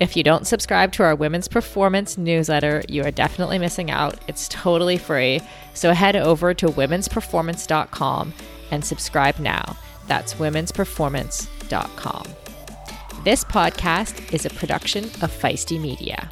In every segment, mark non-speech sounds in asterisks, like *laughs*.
If you don't subscribe to our Women's Performance newsletter, you are definitely missing out. It's totally free. So head over to womensperformance.com and subscribe now. That's womensperformance.com. This podcast is a production of Feisty Media.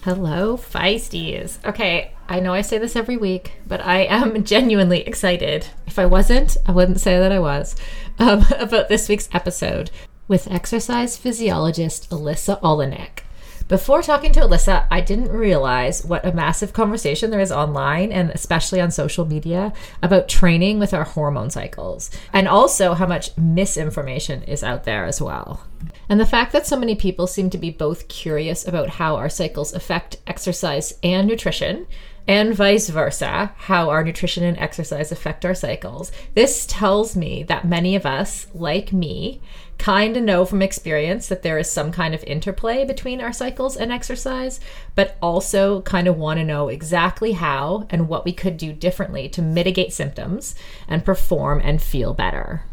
Hello, Feisties. Okay, I know I say this every week, but I am *laughs* genuinely excited. If I wasn't, I wouldn't say that I was, um, *laughs* about this week's episode with exercise physiologist Alyssa Olenick. Before talking to Alyssa, I didn't realize what a massive conversation there is online and especially on social media about training with our hormone cycles, and also how much misinformation is out there as well. And the fact that so many people seem to be both curious about how our cycles affect exercise and nutrition, and vice versa, how our nutrition and exercise affect our cycles. This tells me that many of us, like me, kind of know from experience that there is some kind of interplay between our cycles and exercise, but also kind of want to know exactly how and what we could do differently to mitigate symptoms and perform and feel better.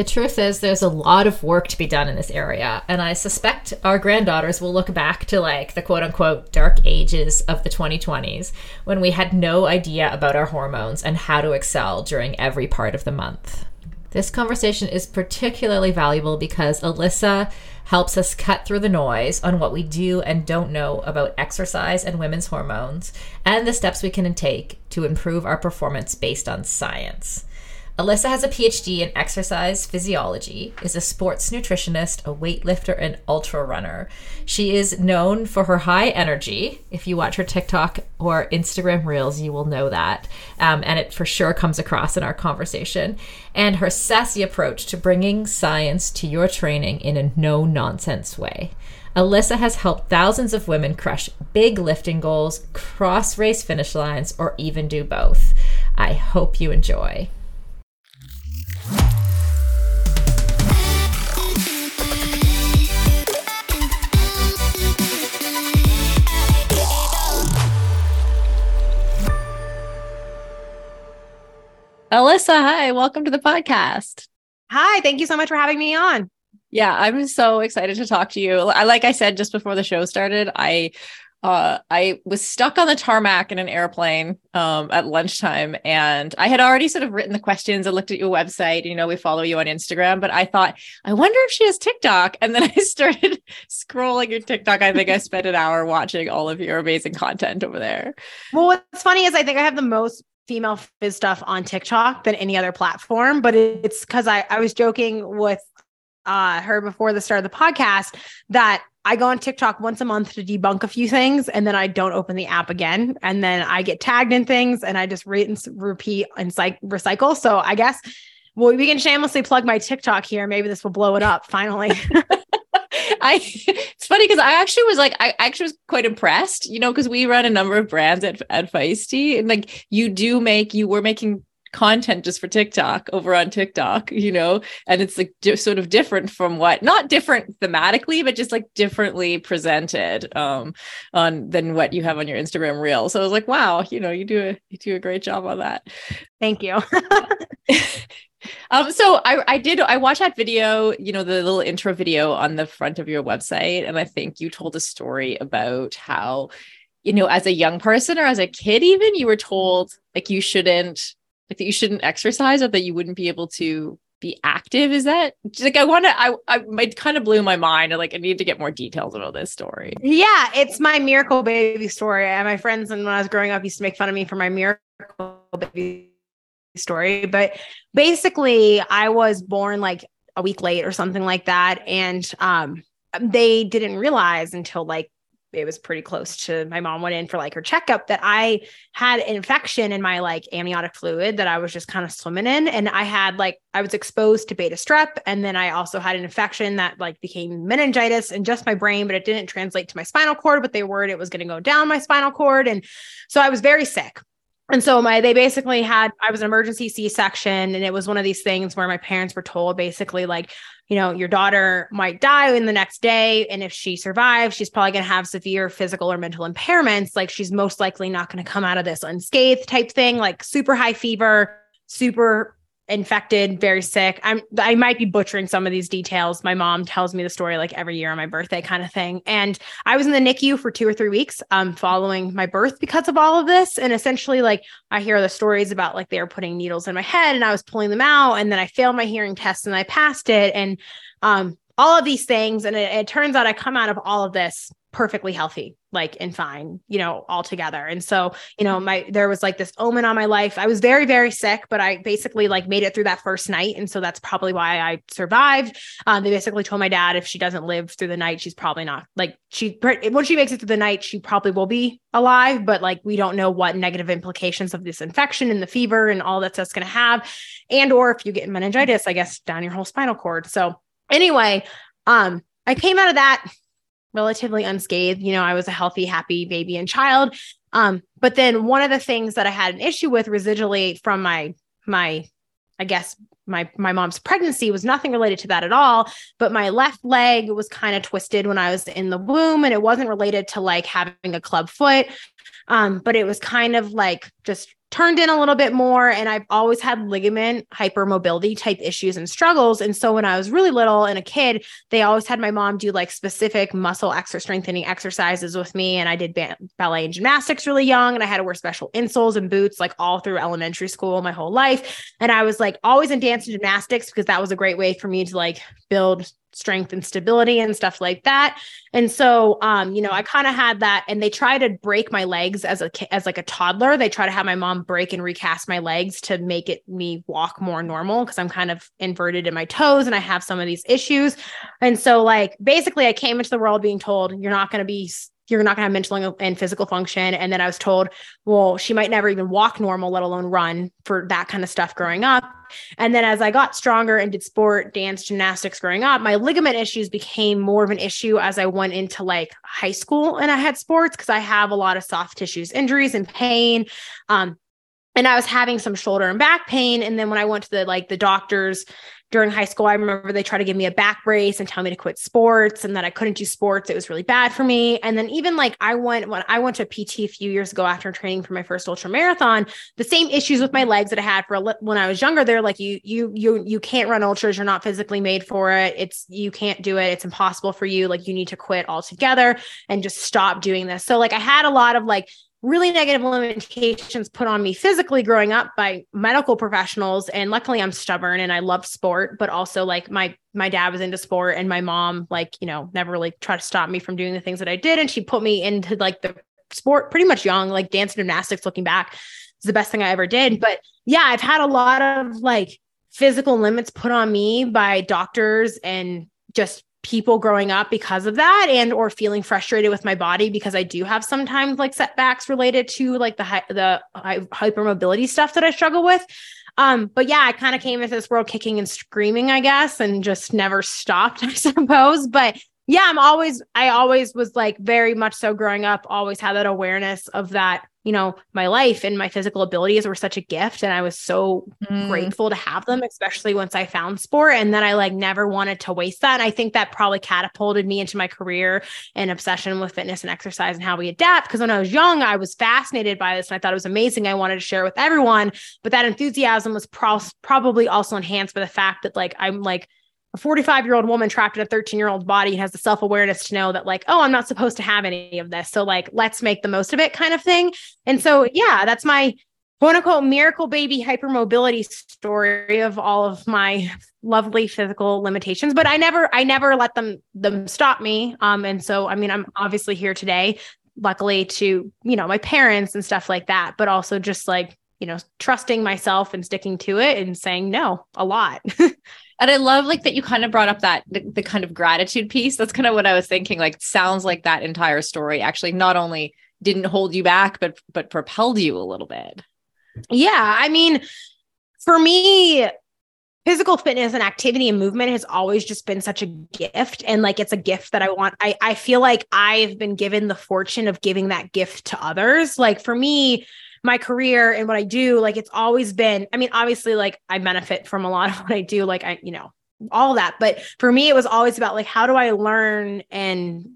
The truth is, there's a lot of work to be done in this area, and I suspect our granddaughters will look back to like the quote unquote dark ages of the 2020s when we had no idea about our hormones and how to excel during every part of the month. This conversation is particularly valuable because Alyssa helps us cut through the noise on what we do and don't know about exercise and women's hormones and the steps we can take to improve our performance based on science. Alyssa has a PhD in exercise physiology, is a sports nutritionist, a weightlifter, and ultra runner. She is known for her high energy. If you watch her TikTok or Instagram reels, you will know that. Um, and it for sure comes across in our conversation. And her sassy approach to bringing science to your training in a no nonsense way. Alyssa has helped thousands of women crush big lifting goals, cross race finish lines, or even do both. I hope you enjoy. Alyssa, hi, welcome to the podcast. Hi, thank you so much for having me on. Yeah, I'm so excited to talk to you. Like I said just before the show started, I uh, I was stuck on the tarmac in an airplane um, at lunchtime, and I had already sort of written the questions. I looked at your website. You know, we follow you on Instagram, but I thought, I wonder if she has TikTok. And then *laughs* I started scrolling your TikTok. I think I spent an hour watching all of your amazing content over there. Well, what's funny is I think I have the most female phys stuff on TikTok than any other platform, but it's because I, I was joking with uh, her before the start of the podcast that I go on TikTok once a month to debunk a few things and then I don't open the app again. And then I get tagged in things and I just read and repeat and recycle. So I guess well, we can shamelessly plug my TikTok here. Maybe this will blow it up finally. *laughs* I it's funny because I actually was like I actually was quite impressed, you know, because we run a number of brands at at Feisty and like you do make you were making content just for TikTok over on TikTok, you know, and it's like di- sort of different from what not different thematically, but just like differently presented um on than what you have on your Instagram reel. So I was like, wow, you know, you do a you do a great job on that. Thank you. *laughs* um, so I, I did I watched that video, you know, the little intro video on the front of your website, and I think you told a story about how, you know, as a young person or as a kid, even you were told like you shouldn't like that you shouldn't exercise or that you wouldn't be able to be active. Is that like I want to? I, I it kind of blew my mind. Like I need to get more details about this story. Yeah, it's my miracle baby story. And my friends, and when I was growing up, used to make fun of me for my miracle baby story. But basically, I was born like a week late or something like that, and um, they didn't realize until like it was pretty close to my mom went in for like her checkup that I had infection in my like amniotic fluid that I was just kind of swimming in. And I had like, I was exposed to beta strep. And then I also had an infection that like became meningitis in just my brain, but it didn't translate to my spinal cord, but they worried it was going to go down my spinal cord. And so I was very sick and so my they basically had I was an emergency C-section and it was one of these things where my parents were told basically like you know your daughter might die in the next day and if she survives she's probably going to have severe physical or mental impairments. Like she's most likely not going to come out of this unscathed type thing like super high fever super infected, very sick. I'm I might be butchering some of these details. My mom tells me the story like every year on my birthday kind of thing. And I was in the NICU for 2 or 3 weeks um following my birth because of all of this and essentially like I hear the stories about like they were putting needles in my head and I was pulling them out and then I failed my hearing test and I passed it and um all of these things and it, it turns out I come out of all of this perfectly healthy like and fine you know all together and so you know my there was like this omen on my life. I was very very sick but i basically like made it through that first night. And so that's probably why i survived. Um, they basically told my dad if she doesn't live through the night she's probably not like she when she makes it through the night she probably will be alive. But like we don't know what negative implications of this infection and the fever and all that stuff's going to have. And or if you get meningitis i guess down your whole spinal cord. So anyway um i came out of that relatively unscathed. You know, I was a healthy, happy baby and child. Um, but then one of the things that I had an issue with residually from my my, I guess my my mom's pregnancy was nothing related to that at all but my left leg was kind of twisted when i was in the womb and it wasn't related to like having a club foot um, but it was kind of like just turned in a little bit more and I've always had ligament hypermobility type issues and struggles. And so when I was really little and a kid they always had my mom do like specific muscle extra strengthening exercises with me. And I did ba- ballet and gymnastics really young and I had to wear special insoles and boots like all through elementary school my whole life. And I was like always in dance and gymnastics because that was a great way for me to like build strength and stability and stuff like that. And so, um, you know, I kind of had that, and they try to break my legs as a as like a toddler. They try to have my mom break and recast my legs to make it me walk more normal because I'm kind of inverted in my toes and I have some of these issues. And so, like, basically, I came into the world being told you're not going to be you're not going to have mental and physical function. And then I was told, well, she might never even walk normal, let alone run for that kind of stuff growing up. And then as I got stronger and did sport, dance, gymnastics growing up, my ligament issues became more of an issue as I went into like high school and I had sports because I have a lot of soft tissues injuries and pain. Um, and I was having some shoulder and back pain. And then when I went to the like the doctors during high school, I remember they tried to give me a back brace and tell me to quit sports and that I couldn't do sports. It was really bad for me. And then even like I went when I went to PT a few years ago after training for my first ultra marathon, the same issues with my legs that I had for a, when I was younger. They're like you you you you can't run ultras. You're not physically made for it. It's you can't do it. It's impossible for you. Like you need to quit altogether and just stop doing this. So like I had a lot of like really negative limitations put on me physically growing up by medical professionals. And luckily I'm stubborn and I love sport but also like my my dad was into sport and my mom like you know never really tried to stop me from doing the things that I did. And she put me into like the sport pretty much young like dance gymnastics looking back is the best thing I ever did. But yeah I've had a lot of like physical limits put on me by doctors and just people growing up because of that and or feeling frustrated with my body because I do have sometimes like setbacks related to like the hi- the hi- hypermobility stuff that I struggle with. Um, but yeah, I kind of came into this world kicking and screaming, I guess, and just never stopped, *laughs* I suppose. But yeah, I'm always, I always was like very much so growing up, always had that awareness of that you know, my life and my physical abilities were such a gift. And I was so mm. grateful to have them, especially once I found sport. And then I like never wanted to waste that. And I think that probably catapulted me into my career and obsession with fitness and exercise and how we adapt. Because when I was young, I was fascinated by this and I thought it was amazing. I wanted to share with everyone. But that enthusiasm was pro- probably also enhanced by the fact that like I'm like, a 45 year old woman trapped in a 13 year old body has the self awareness to know that, like, oh, I'm not supposed to have any of this. So, like, let's make the most of it kind of thing. And so, yeah, that's my quote unquote miracle baby hypermobility story of all of my lovely physical limitations but i never i never let them them stop me um and so i mean i'm obviously here today luckily to you know my parents and stuff like that but also just like you know trusting myself and sticking to it and saying no a lot *laughs* and i love like that you kind of brought up that the, the kind of gratitude piece. That's kind of what i was thinking like sounds like that entire story actually not only didn't hold you back but but propelled you a little bit. Yeah i mean for me physical fitness and activity and movement has always just been such a gift and like it's a gift that i want i i feel like i've been given the fortune of giving that gift to others. Like for me my career and what i do like it's always been i mean obviously like i benefit from a lot of *laughs* what i do like i you know all that but for me it was always about like how do i learn and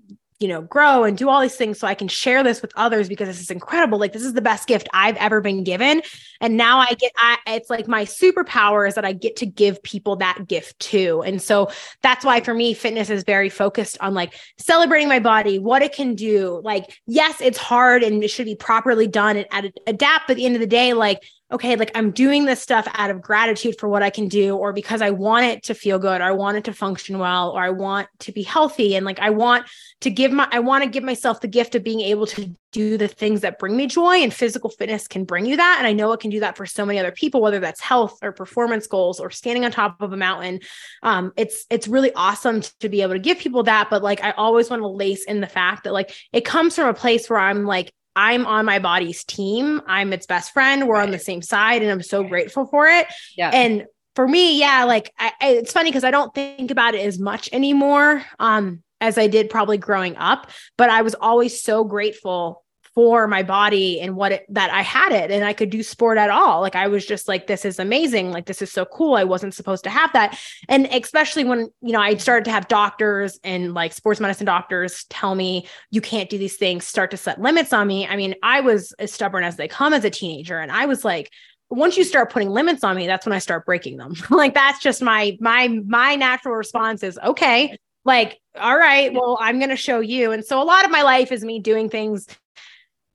you know, grow and do all these things so I can share this with others because this is incredible. Like this is the best gift I've ever been given. And now I get I it's like my superpower is that I get to give people that gift too. And so that's why for me fitness is very focused on like celebrating my body, what it can do. Like yes, it's hard and it should be properly done and ad- adapt but at the end of the day like okay, like I'm doing this stuff out of gratitude for what I can do, or because I want it to feel good, or I want it to function well, or I want to be healthy. And like I want to give my, I want to give myself the gift of being able to do the things that bring me joy. And physical fitness can bring you that. And I know it can do that for so many other people, whether that's health or performance goals or standing on top of a mountain. Um, it's it's really awesome to be able to give people that. But like I always want to lace in the fact that like it comes from a place where I'm like, I'm on my body's team. I'm its best friend. We're right. on the same side, and I'm so grateful for it. Yeah. And for me, yeah, like I, I, it's funny because I don't think about it as much anymore um, as I did probably growing up. But I was always so grateful for my body and what it that I had it and I could do sport at all. Like I was just like, this is amazing. Like this is so cool. I wasn't supposed to have that. And especially when, you know, I started to have doctors and like sports medicine doctors tell me you can't do these things, start to set limits on me. I mean, I was as stubborn as they come as a teenager. And I was like, once you start putting limits on me, that's when I start breaking them. *laughs* like that's just my my my natural response is okay. Like, all right, well, I'm going to show you. And so a lot of my life is me doing things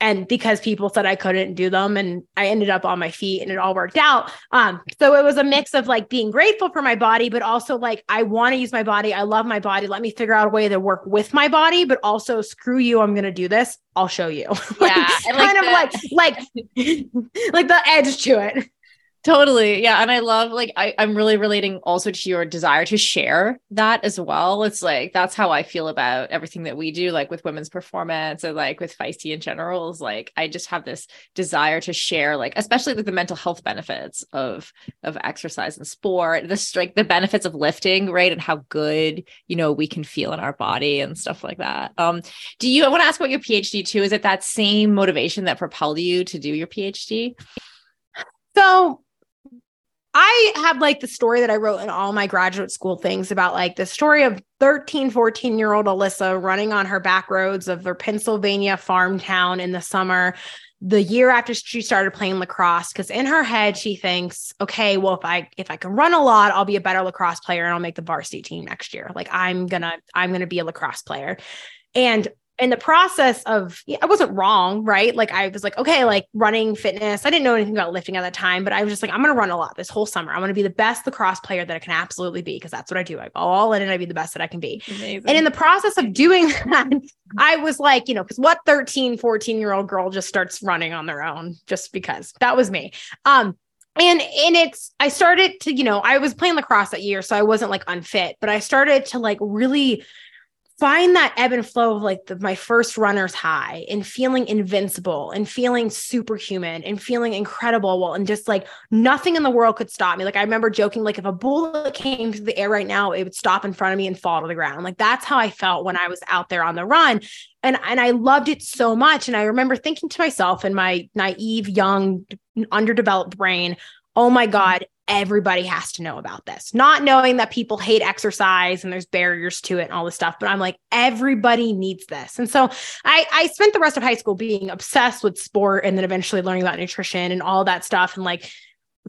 and because people said I couldn't do them and I ended up on my feet and it all worked out. Um, so it was a mix of like being grateful for my body, but also like I want to use my body. I love my body. Let me figure out a way to work with my body, but also screw you. I'm gonna do this. I'll show you. *laughs* Yeah. like, kind of like like *laughs* like the edge to it. Totally. Yeah. And I love like I, I'm really relating also to your desire to share that as well. It's like that's how I feel about everything that we do, like with women's performance and like with feisty in general, is like I just have this desire to share, like especially like the mental health benefits of of exercise and sport, the strength, the benefits of lifting, right? And how good, you know, we can feel in our body and stuff like that. Um, do you I want to ask about your PhD too? Is it that same motivation that propelled you to do your PhD? So I have like the story that I wrote in all my graduate school things about like the story of 13, 14 year old Alyssa running on her back roads of her Pennsylvania farm town in the summer, the year after she started playing lacrosse. Cause in her head, she thinks, okay, well, if I if I can run a lot, I'll be a better lacrosse player and I'll make the varsity team next year. Like I'm gonna, I'm gonna be a lacrosse player. And in the process of I wasn't wrong, right? Like I was like, okay, like running fitness. I didn't know anything about lifting at that time, but I was just like, I'm gonna run a lot this whole summer. I'm gonna be the best lacrosse player that I can absolutely be because that's what I do. I go all in and I be the best that I can be. Amazing. And in the process of doing *laughs* that, I was like, you know, because what 13, 14 year old girl just starts running on their own just because that was me. Um, and and it's I started to, you know, I was playing lacrosse that year, so I wasn't like unfit, but I started to like really find that ebb and flow of like the, my first runner's high and feeling invincible and feeling superhuman and feeling incredible well and just like nothing in the world could stop me. Like i remember joking like if a bullet came through the air right now it would stop in front of me and fall to the ground. Like that's how i felt when i was out there on the run. And and i loved it so much. And i remember thinking to myself in my naive young underdeveloped brain oh my god everybody has to know about this. Not knowing that people hate exercise and there's barriers to it and all this stuff, but I'm like, everybody needs this. And so I, I spent the rest of high school being obsessed with sport and then eventually learning about nutrition and all that stuff and like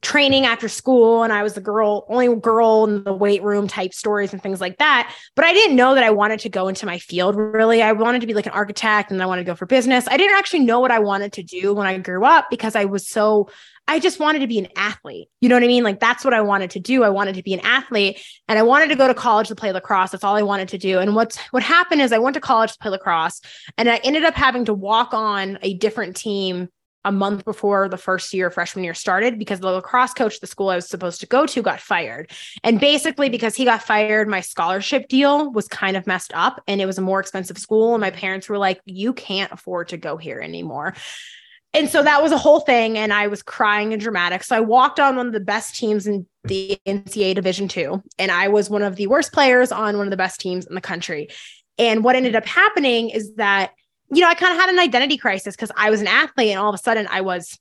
training after school and I was the girl, only girl in the weight room type stories and things like that. But I didn't know that I wanted to go into my field really. I wanted to be like an architect and I wanted to go for business. I didn't actually know what I wanted to do when I grew up because I was so I just wanted to be an athlete. You know what I mean? Like that's what I wanted to do. I wanted to be an athlete and I wanted to go to college to play lacrosse. That's all I wanted to do. And what's what happened is I went to college to play lacrosse and I ended up having to walk on a different team a month before the first year freshman year started because the lacrosse coach the school I was supposed to go to got fired. And basically because he got fired my scholarship deal was kind of messed up and it was a more expensive school and my parents were like you can't afford to go here anymore. And so that was a whole thing and I was crying and dramatic. So I walked on one of the best teams in the NCAA Division 2 and I was one of the worst players on one of the best teams in the country. And what ended up happening is that you know, I kind of had an identity crisis because I was an athlete and all of a sudden I was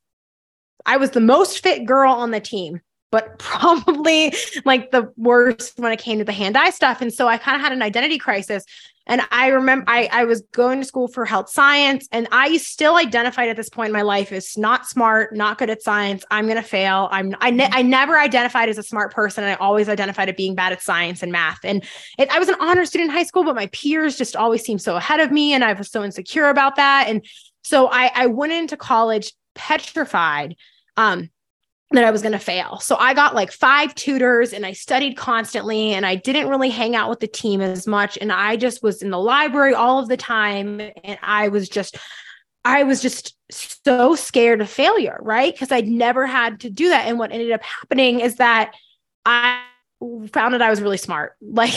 I was the most fit girl on the team, but *laughs* probably like the worst when it came to the hand-eye stuff. And so I kind of had an identity crisis. And I remember I, I was going to school for health science, and I still identified at this point in my life as not smart, not good at science. I'm going to fail. I'm I, ne- I never identified as a smart person. I always identified as being bad at science and math. And it, I was an honor student in high school, but my peers just always seemed so ahead of me, and I was so insecure about that. And so I, I went into college petrified. Um, that I was going to fail. So I got like five tutors and I studied constantly and I didn't really hang out with the team as much and I just was in the library all of the time and I was just I was just so scared of failure, right? Because I'd never had to do that and what ended up happening is that I found that I was really smart. *laughs* Like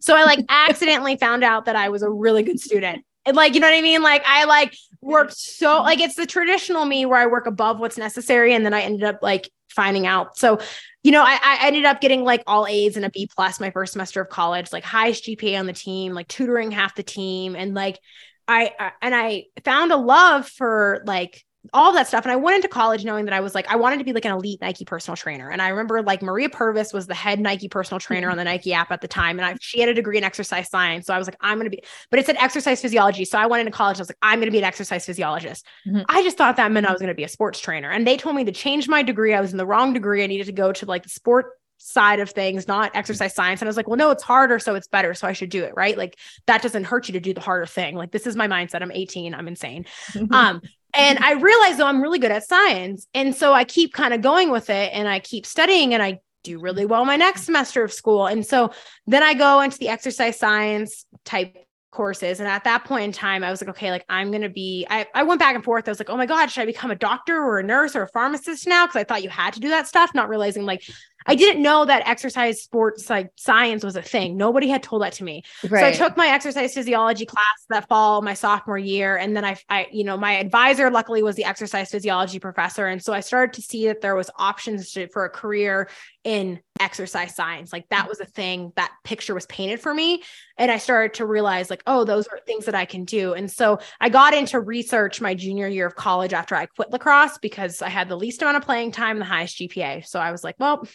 so I like accidentally found out that I was a really good student. And like you know what I mean? Like I like worked so like it's the traditional me where I work above what's necessary. And then I ended up like finding out. So, you know, I, I ended up getting like all A's and a B plus my first semester of college, like highest GPA on the team, like tutoring half the team. And like I, I and I found a love for like all that stuff. And I went into college knowing that I was like, I wanted to be like an elite Nike personal trainer. And I remember like Maria Purvis was the head Nike personal trainer on the Nike app at the time. And I, she had a degree in exercise science. So I was like, I'm going to be, but it said exercise physiology. So I went into college. I was like, I'm going to be an exercise physiologist. Mm-hmm. I just thought that meant I was going to be a sports trainer. And they told me to change my degree. I was in the wrong degree. I needed to go to like the sport side of things, not exercise science. And I was like, well, no, it's harder. So it's better. So I should do it. Right. Like that doesn't hurt you to do the harder thing. Like this is my mindset. I'm 18. I'm insane. *laughs* um, and mm-hmm. I realized though I'm really good at science. And so I keep kind of going with it and I keep studying and I do really well my next semester of school. And so then I go into the exercise science type courses. And at that point in time, I was like, okay, like I'm going to be, I, I went back and forth. I was like, oh my God, should I become a doctor or a nurse or a pharmacist now? Cause I thought you had to do that stuff, not realizing like I didn't know that exercise sports like science was a thing. Nobody had told that to me. Right. So I took my exercise physiology class that fall, my sophomore year. And then I, I, you know, my advisor luckily was the exercise physiology professor. And so I started to see that there was options to, for a career in exercise science. Like that was a thing that picture was painted for me. And I started to realize, like, oh, those are things that I can do. And so I got into research my junior year of college after I quit lacrosse because I had the least amount of playing time, the highest GPA. So I was like, well,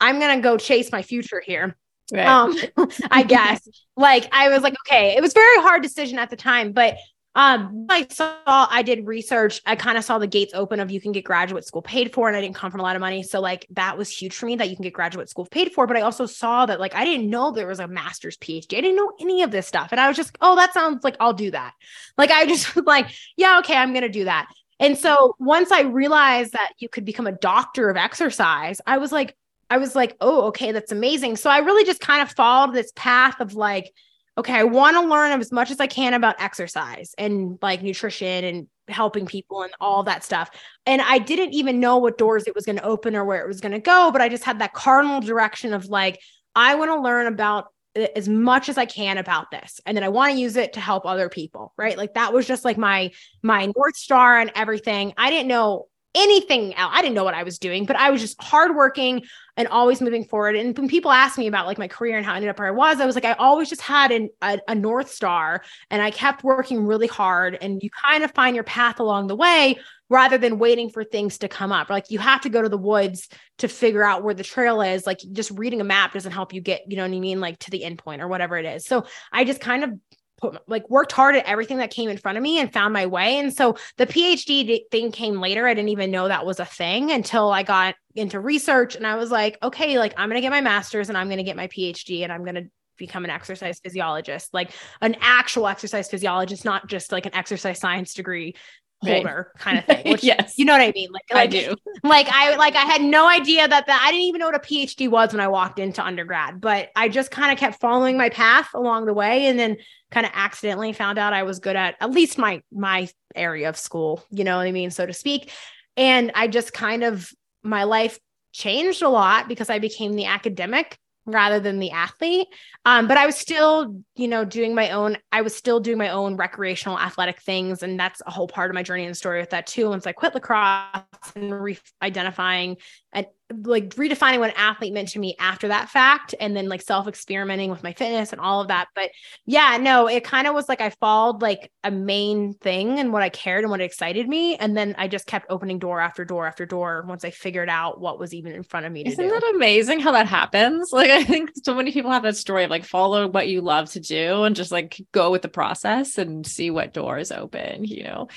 I'm going to go chase my future here. Right. Um, *laughs* I guess *laughs* like I was like, okay, it was very hard decision at the time, but um, I saw, I did research. I kind of saw the gates open of you can get graduate school paid for, and I didn't come from a lot of money. So, like, that was huge for me that you can get graduate school paid for. But I also saw that, like, I didn't know there was a master's PhD. I didn't know any of this stuff. And I was just, oh, that sounds like I'll do that. Like, I just *laughs* was like, yeah, okay, I'm going to do that. And so once I realized that you could become a doctor of exercise, I was like, I was like, oh, okay, that's amazing. So I really just kind of followed this path of like, okay, I want to learn as much as I can about exercise and like nutrition and helping people and all that stuff. And I didn't even know what doors it was going to open or where it was going to go, but I just had that cardinal direction of like, I want to learn about uh, as much as I can about this and then I want to use it to help other people, right? Like that was just like my my north star and everything. I didn't know anything else. I didn't know what I was doing, but I was just hardworking and always moving forward. And when people ask me about like my career and how I ended up where I was, I was like, I always just had an, a, a North Star and I kept working really hard. And you kind of find your path along the way rather than waiting for things to come up. Like you have to go to the woods to figure out where the trail is. Like just reading a map doesn't help you get, you know what I mean? Like to the end point or whatever it is. So I just kind of put like worked hard at everything that came in front of me and found my way. And so the PhD thing came later. I didn't even know that was a thing until I got into research and I was like, okay, like I'm going to get my master's and I'm going to get my PhD and I'm going to become an exercise physiologist, like an actual exercise physiologist, not just like an exercise science degree holder right. kind of thing. *laughs* Which, yes. You know what I mean? Like, like I do. Like I like I had no idea that that I didn't even know what a PhD was when I walked into undergrad, but I just kind of kept following my path along the way and then kind of accidentally found out I was good at at least my my area of school, you know what I mean, so to speak. And I just kind of my life changed a lot because I became the academic rather than the athlete. Um, but I was still, you know, doing my own, I was still doing my own recreational athletic things. And that's a whole part of my journey and story with that too. Once I quit lacrosse and re identifying and like redefining what an athlete meant to me after that fact and then like self experimenting with my fitness and all of that. But yeah no it kind of was like i followed like a main thing and what i cared and what excited me. And then i just kept opening door after door after door once i figured out what was even in front of me isn't that amazing how that happens? Like i think so many people have that story of like follow what you love to do and just like go with the process and see what doors open you know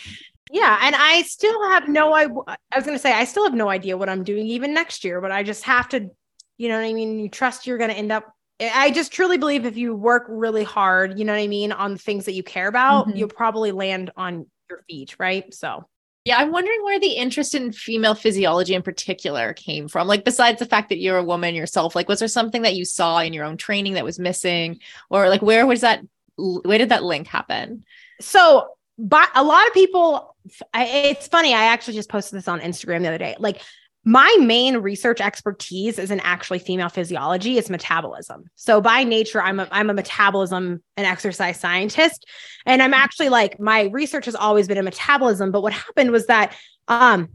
yeah, and I still have no I I was going to say I still have no idea what I'm doing even next year, but I just have to you know what I mean, you trust you're going to end up I just truly believe if you work really hard, you know what I mean, on things that you care about, mm-hmm. you'll probably land on your feet, right? So yeah, I'm wondering where the interest in female physiology in particular came from. Like, besides the fact that you're a woman yourself, like, was there something that you saw in your own training that was missing, or like, where was that? Where did that link happen? So, but a lot of people I, it's funny i actually just posted this on instagram the other day. Like my main research expertise isn't actually female physiology it's metabolism. So by nature i'm a, I'm a metabolism and exercise scientist. And i'm actually like my research has always been in metabolism but what happened was that um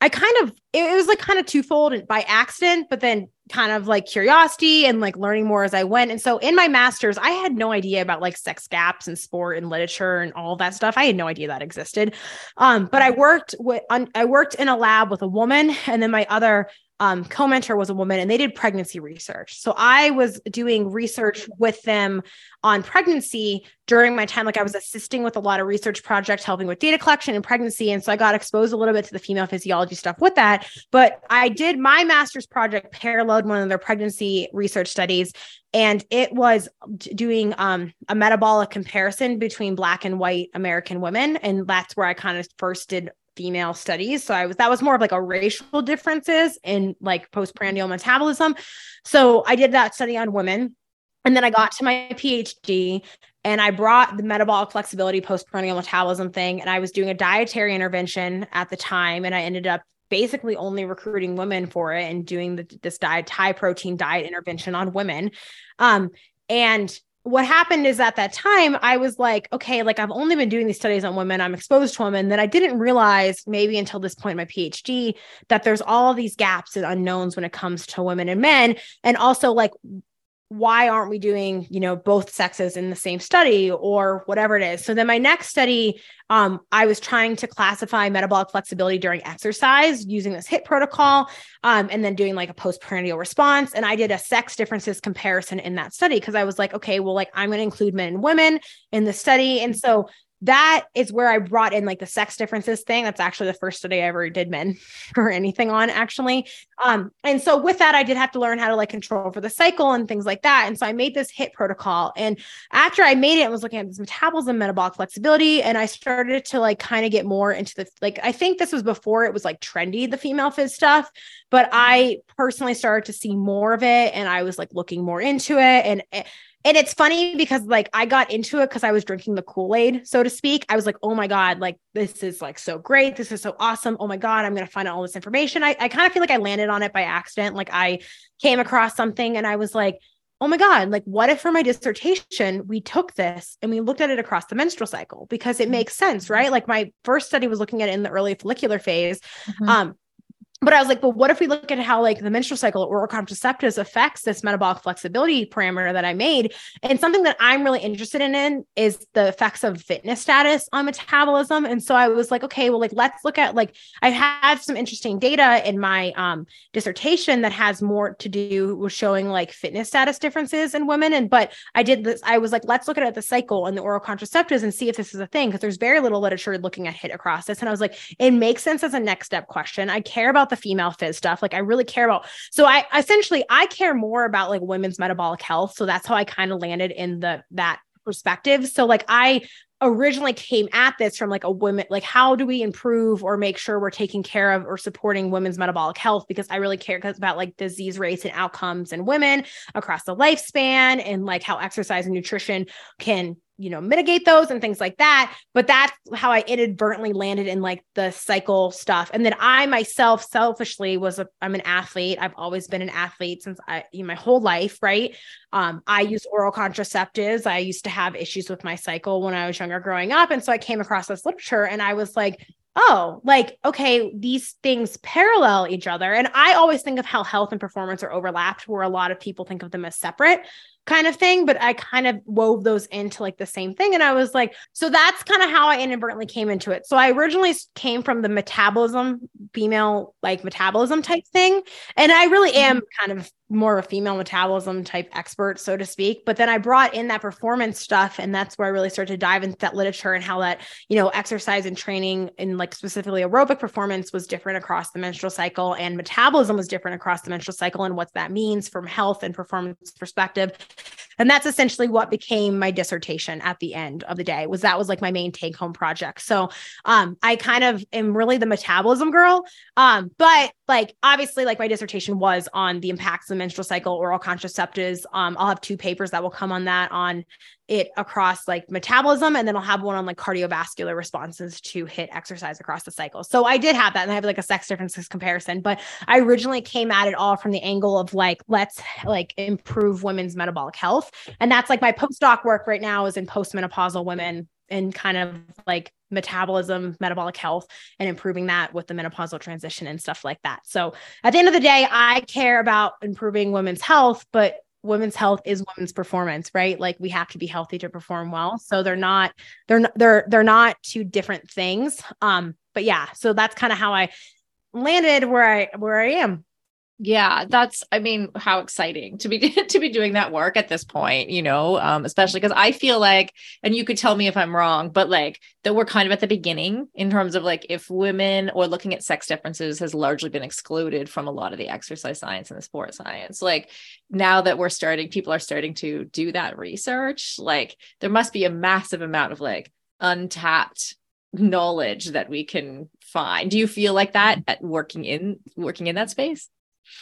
I kind of it was like kind of twofold by accident, but then kind of like curiosity and like learning more as I went. And so in my master's, I had no idea about like sex gaps and sport and literature and all that stuff. I had no idea that existed. Um, but I worked with I worked in a lab with a woman, and then my other um, co-mentor was a woman and they did pregnancy research. So I was doing research with them on pregnancy during my time. Like I was assisting with a lot of research projects, helping with data collection and pregnancy. And so I got exposed a little bit to the female physiology stuff with that. But I did my master's project paralleled one of their pregnancy research studies. And it was doing um, a metabolic comparison between Black and white American women. And that's where I kind of first did female studies. So I was that was more of like a racial differences in like postprandial metabolism. So I did that study on women. And then I got to my PhD and I brought the metabolic flexibility postprandial metabolism thing. And I was doing a dietary intervention at the time. And I ended up basically only recruiting women for it and doing the, this diet high protein diet intervention on women. Um, and what happened is at that time I was like, okay, like I've only been doing these studies on women, I'm exposed to women. Then I didn't realize maybe until this point in my PhD that there's all these gaps and unknowns when it comes to women and men. And also like why aren't we doing you know both sexes in the same study or whatever it is? So then my next study um, i was trying to classify metabolic flexibility during exercise using this HIIT protocol um, and then doing like a postprandial response. And i did a sex differences comparison in that study because i was like okay well like i'm going to include men and women in the study. And so that is where I brought in like the sex differences thing. That's actually the first study I ever did men *laughs* or anything on actually. Um, and so with that, I did have to learn how to like control for the cycle and things like that. And so I made this HIIT protocol. And after I made it, I was looking at this metabolism, metabolic flexibility, and I started to like kind of get more into the like, I think this was before it was like trendy, the female phys stuff, but I personally started to see more of it and I was like looking more into it. And eh, and it's funny because like I got into it because I was drinking the Kool-Aid, so to speak. I was like, oh my God, like this is like so great. This is so awesome. Oh my God, I'm gonna find out all this information. I, I kind of feel like I landed on it by accident. Like I came across something and I was like, oh my God, like what if for my dissertation we took this and we looked at it across the menstrual cycle? Because it makes sense, right? Like my first study was looking at it in the early follicular phase. Mm-hmm. Um, but I was like, but what if we look at how like the menstrual cycle or contraceptives affects this metabolic flexibility parameter that I made? And something that I'm really interested in, is the effects of fitness status on metabolism. And so I was like, okay, well, like let's look at like I had some interesting data in my um, dissertation that has more to do with showing like fitness status differences in women. And but I did this, I was like, let's look at the cycle and the oral contraceptives and see if this is a thing because there's very little literature looking at HIIT across this. And I was like, it makes sense as a next step question. I care about the female phys stuff. Like I really care about. So I essentially I care more about like women's metabolic health. So that's how I kind of landed in the that perspective. So like I originally came at this from like a women like how do we improve or make sure we're taking care of or supporting women's metabolic health because i really care about like disease rates and outcomes in women across the lifespan and like how exercise and nutrition can you know mitigate those and things like that. But that's how i inadvertently landed in like the cycle stuff. And then i myself selfishly was a i'm an athlete. I've always been an athlete since i you know, my whole life right? Um i use oral contraceptives. I used to have issues with my cycle when i was younger growing up. And so i came across this literature and i was like oh, like, okay, these things parallel each other. And I always think of how health and performance are overlapped, where a lot of people think of them as separate kind of thing, but I kind of wove those into like the same thing. And I was like, so that's kind of how I inadvertently came into it. So I originally came from the metabolism, female like metabolism type thing. And I really am mm-hmm. kind of more of a female metabolism type expert, so to speak. But then I brought in that performance stuff, and that's where I really started to dive into that literature and how that, you know, exercise and training and like specifically aerobic performance was different across the menstrual cycle, and metabolism was different across the menstrual cycle, and what that means from health and performance perspective. And that's essentially what became my dissertation at the end of the day. Was that was like my main take home project. So um, I kind of am really the metabolism girl. Um, but like obviously, like my dissertation was on the impacts of the menstrual cycle, oral contraceptives. Um, I'll have two papers that will come on that on it across like metabolism and then I'll have one on like cardiovascular responses to HIIT exercise across the cycle. So I did have that and I have like a sex differences comparison, but I originally came at it all from the angle of like let's like improve women's metabolic health. And that's like my postdoc work right now is in postmenopausal women and kind of like metabolism, metabolic health, and improving that with the menopausal transition and stuff like that. So at the end of the day, I care about improving women's health, but women's health is women's performance right? Like we have to be healthy to perform well. So they're not they're not they're they're not two different things. Um but yeah so that's kind of how i landed where i where i am yeah that's i mean how exciting to be *laughs* to be doing that work at this point you know um especially because i feel like and you could tell me if i'm wrong but like that we're kind of at the beginning in terms of like if women or looking at sex differences has largely been excluded from a lot of the exercise science and the sport science. Like now that we're starting people are starting to do that research like there must be a massive amount of like untapped knowledge that we can find. Do you feel like that at working in working in that space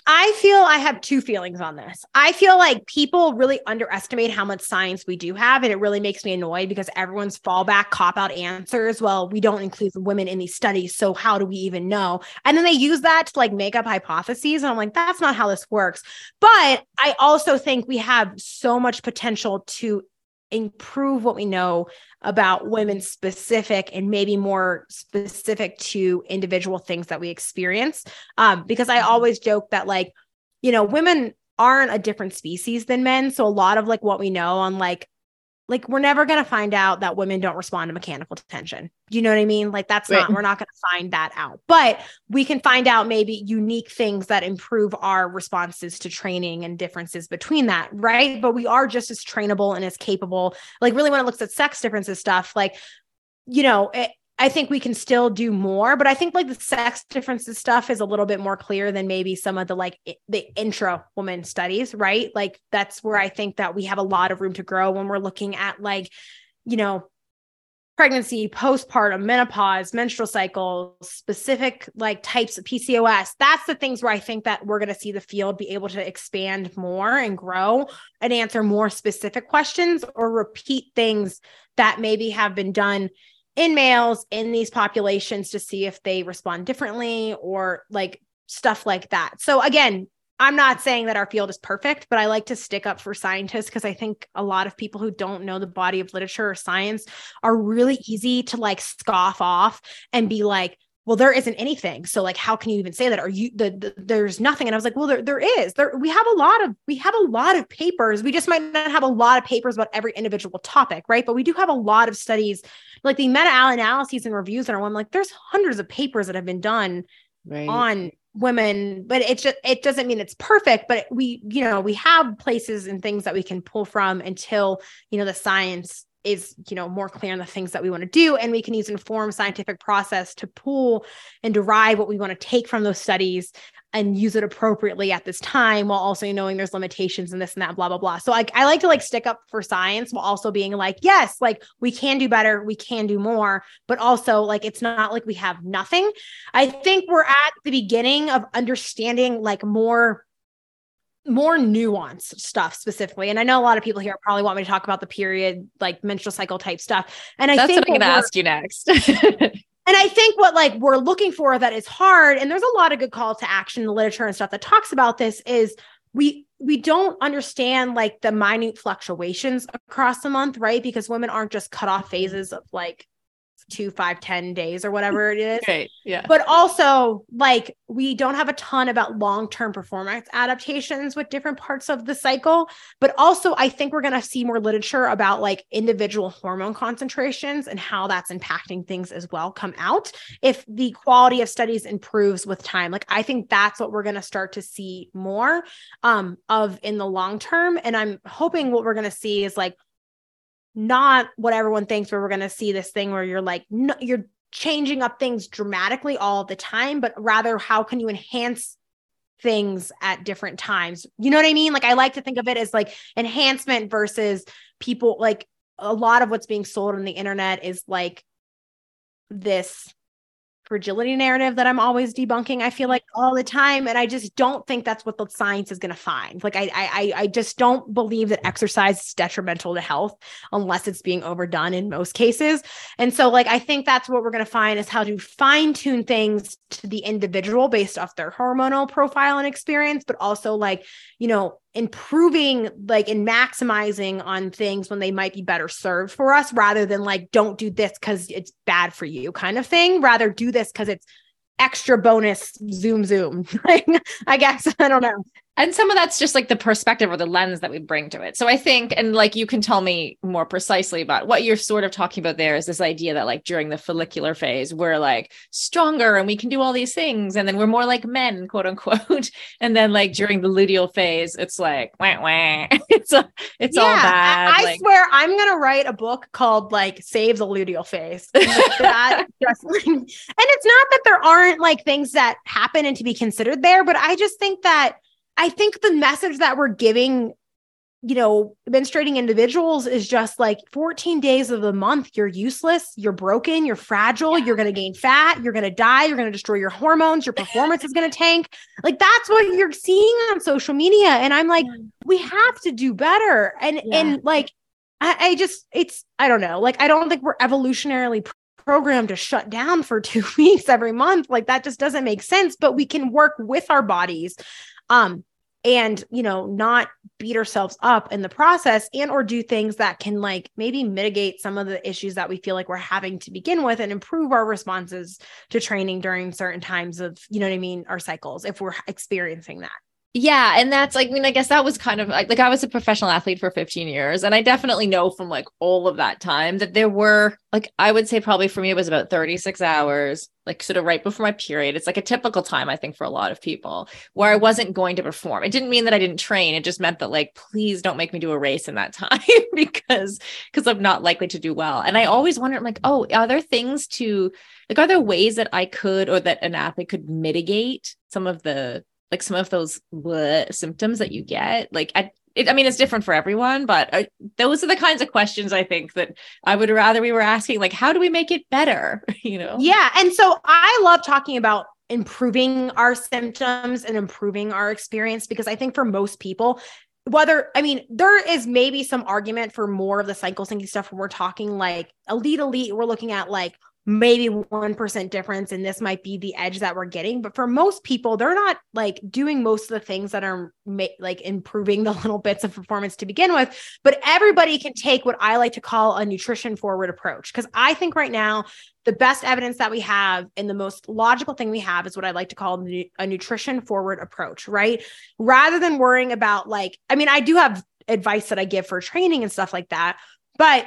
I feel I have two feelings on this. I feel like people really underestimate how much science we do have, and it really makes me annoyed because everyone's fallback cop out answers. Well, we don't include women in these studies, so how do we even know? And then they use that to like make up hypotheses, and I'm like, that's not how this works. But I also think we have so much potential to improve what we know about women specific and maybe more specific to individual things that we experience um, because i mm-hmm. always joke that like you know women aren't a different species than men so a lot of like what we know on like like we're never going to find out that women don't respond to mechanical tension. Do you know what I mean? Like that's right. not we're not going to find that out. But we can find out maybe unique things that improve our responses to training and differences between that, right? But we are just as trainable and as capable. Like really when it looks at sex differences stuff, like you know, it, I think we can still do more, but I think like the sex differences stuff is a little bit more clear than maybe some of the like the intra woman studies, right? Like that's where I think that we have a lot of room to grow when we're looking at like, you know, pregnancy, postpartum, menopause, menstrual cycles, specific like types of PCOS. That's the things where I think that we're going to see the field be able to expand more and grow and answer more specific questions or repeat things that maybe have been done in males in these populations to see if they respond differently or like stuff like that. So again, I'm not saying that our field is perfect, but I like to stick up for scientists because I think a lot of people who don't know the body of literature or science are really easy to like scoff off and be like, well there isn't anything. So like how can you even say that? Are you the, the, there's nothing. And i was like well there, there is there we have a lot of we have a lot of papers. We just might not have a lot of papers about every individual topic right? But we do have a lot of studies like the meta analyses and reviews that are one like there's hundreds of papers that have been done right. on women but it just it doesn't mean it's perfect but we you know we have places and things that we can pull from until you know the science is you know more clear on the things that we want to do and we can use informed scientific process to pull and derive what we want to take from those studies and use it appropriately at this time while also knowing there's limitations and this and that blah blah blah. So like i like to like stick up for science while also being like yes like we can do better we can do more but also like it's not like we have nothing. I think we're at the beginning of understanding like more more nuanced stuff specifically. And I know a lot of people here probably want me to talk about the period, like menstrual cycle type stuff. And I That's think what I'm going to ask you next. *laughs* and I think what like we're looking for that is hard, and there's a lot of good call to action in the literature and stuff that talks about this is we we don't understand like the minute fluctuations across the month, right? Because women aren't just cut off phases of like two, five, ten days or *laughs* whatever it is. Okay. Yeah. But also, like, we don't have a ton about long term performance adaptations with different parts of the cycle. But also, I think we're going to see more literature about like individual hormone concentrations and how that's impacting things as well come out if the quality of studies improves with time. Like, I think that's what we're going to start to see more um, of in the long term. And I'm hoping what we're going to see is like not what everyone thinks where we're going to see this thing where you're like no, you're changing up things dramatically all the time but rather how can you enhance things at different times? You know what i mean? Like i like to think of it as like enhancement versus people like a lot of what's being sold on the internet is like this fragility narrative that I'm always debunking. I feel mm-hmm. like all the time, and I just don't think that's what the science is going to find. Like I, I, I just don't believe that mm-hmm. exercise is detrimental to health unless it's being overdone in most cases. And so, like, I think that's what we're going to find is how to fine tune things to the individual based off their hormonal profile and experience, but also like, you know, improving like and maximizing on things when they might be better served for us rather than like don't do this because it's bad for you kind of thing. Rather do this because it's extra bonus zoom zoom. *laughs* I guess i don't know and some of that's just like the perspective or the lens that we bring to it. So i think and like you can tell me more precisely about what you're sort of talking about there is this idea that like during the follicular phase we're like stronger and we can do all these things and then we're more like men quote unquote. *laughs* And then like during the luteal phase it's like wah, wah. *laughs* it's a, it's yeah, all bad i, I like, swear i'm gonna write a book called like save the luteal phase. *laughs* That just, and it's not that there aren't like things that happen and to be considered there but i just think that I think the message that we're giving, you know, menstruating individuals is just like 14 days of the month, you're useless, you're broken, you're fragile, you're going to gain fat, you're going to die, you're going to destroy your hormones, your *laughs* performance is going to tank. Like that's what you're seeing on social media. And I'm like, we have to do better. And, yeah. and like, I, I just, it's, I don't know. Like, I don't think we're evolutionarily programmed to shut down for *laughs* two weeks every month. Like that just doesn't make sense, but we can work with our bodies um and you know not beat ourselves up in the process and or do things that can like maybe mitigate some of the issues that we feel like we're having to begin with and improve our responses to training during certain times of you know what i mean our cycles if we're experiencing that yeah and that's like i mean i guess that was kind of like, like i was a professional athlete for 15 years and i definitely know from like all of that time that there were like i would say probably for me it was about 36 hours like sort of right before my period. It's like a typical time i think for a lot of people where i wasn't going to perform. It didn't mean that i didn't train. It just meant that like please don't make me do a race in that *laughs* time because because i'm not likely to do well. And i always wondered like oh are there things to like are there ways that i could or that an athlete could mitigate some of the like some of those symptoms that you get like I, it, I mean it's different for everyone but uh, those are the kinds of questions i think that i would rather we were asking like how do we make it better? *laughs* You know? Yeah and so i love talking about improving our symptoms and improving our experience because i think for most people whether I mean, there is maybe some argument for more of the cycle syncing stuff when we're talking like elite elite, we're looking at like maybe 1% difference and this might be the edge that we're getting. But for most people they're not like doing most of the things that are ma- like improving the *laughs* little bits of performance to begin with. But everybody can take what i like to call a nutrition forward approach because i think right now the best evidence that we have and the most logical thing we have is what i like to call a nutrition forward approach right? Rather than worrying about like i mean i do have advice that i give for training and stuff like that but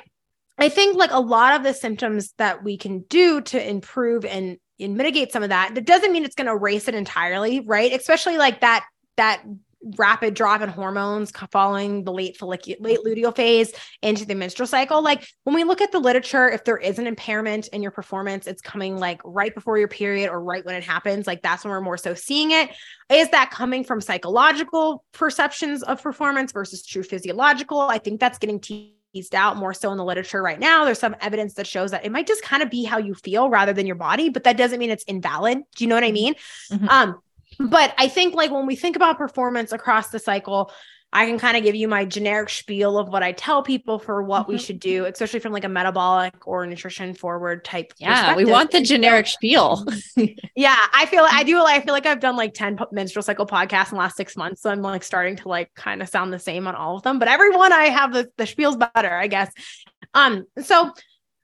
I think like a lot of the symptoms that we can do to improve and, and mitigate some of that, that doesn't mean it's going to erase it entirely, right? Especially like that that rapid drop in hormones following the late follicular late luteal phase into the menstrual cycle. Like when we look at the literature if there is an impairment in your performance it's coming like right before your period or right when it happens like that's when we're more so seeing it. Is that coming from psychological perceptions of performance versus true physiological? I think that's getting teased teased out more so in the literature right now. There's some evidence that shows that it might just kind of be how you feel rather than your body, but that doesn't mean it's invalid. Do you know what I mm-hmm. mean? Mm-hmm. Um, but I think like when we think about performance across the cycle, I can kind of give you my generic spiel of what I tell people for what mm-hmm. we should do, especially from like a metabolic or nutrition forward type. Yeah, we want the generic spiel. *laughs* yeah, I feel I do. I feel like I've done like ten menstrual cycle podcasts in the last six months, so I'm like starting to like kind of sound the same on all of them. But everyone I have the the spiel's better, I guess. Um, so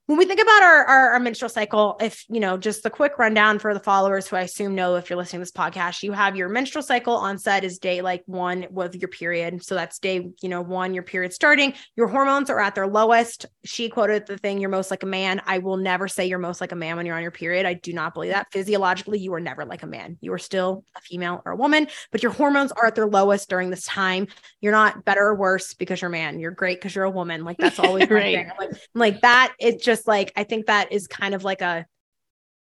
when we think about our, our, our menstrual cycle, if you know, just the quick rundown for the followers who I assume know if you're listening to this podcast, you have your menstrual cycle onset is day like one with your period. So that's day, you know, one, your period starting. Your hormones are at their lowest. She quoted the thing, you're most like a man. I will never say you're most like a man when you're on your period. I do not believe that. Physiologically, you are never like a man. You are still a female or a woman, but your hormones are at their lowest during this time. You're not better or worse because you're a man. You're great because you're a woman. Like that's always *laughs* right. Like, like that. It just just like I think that is kind of like a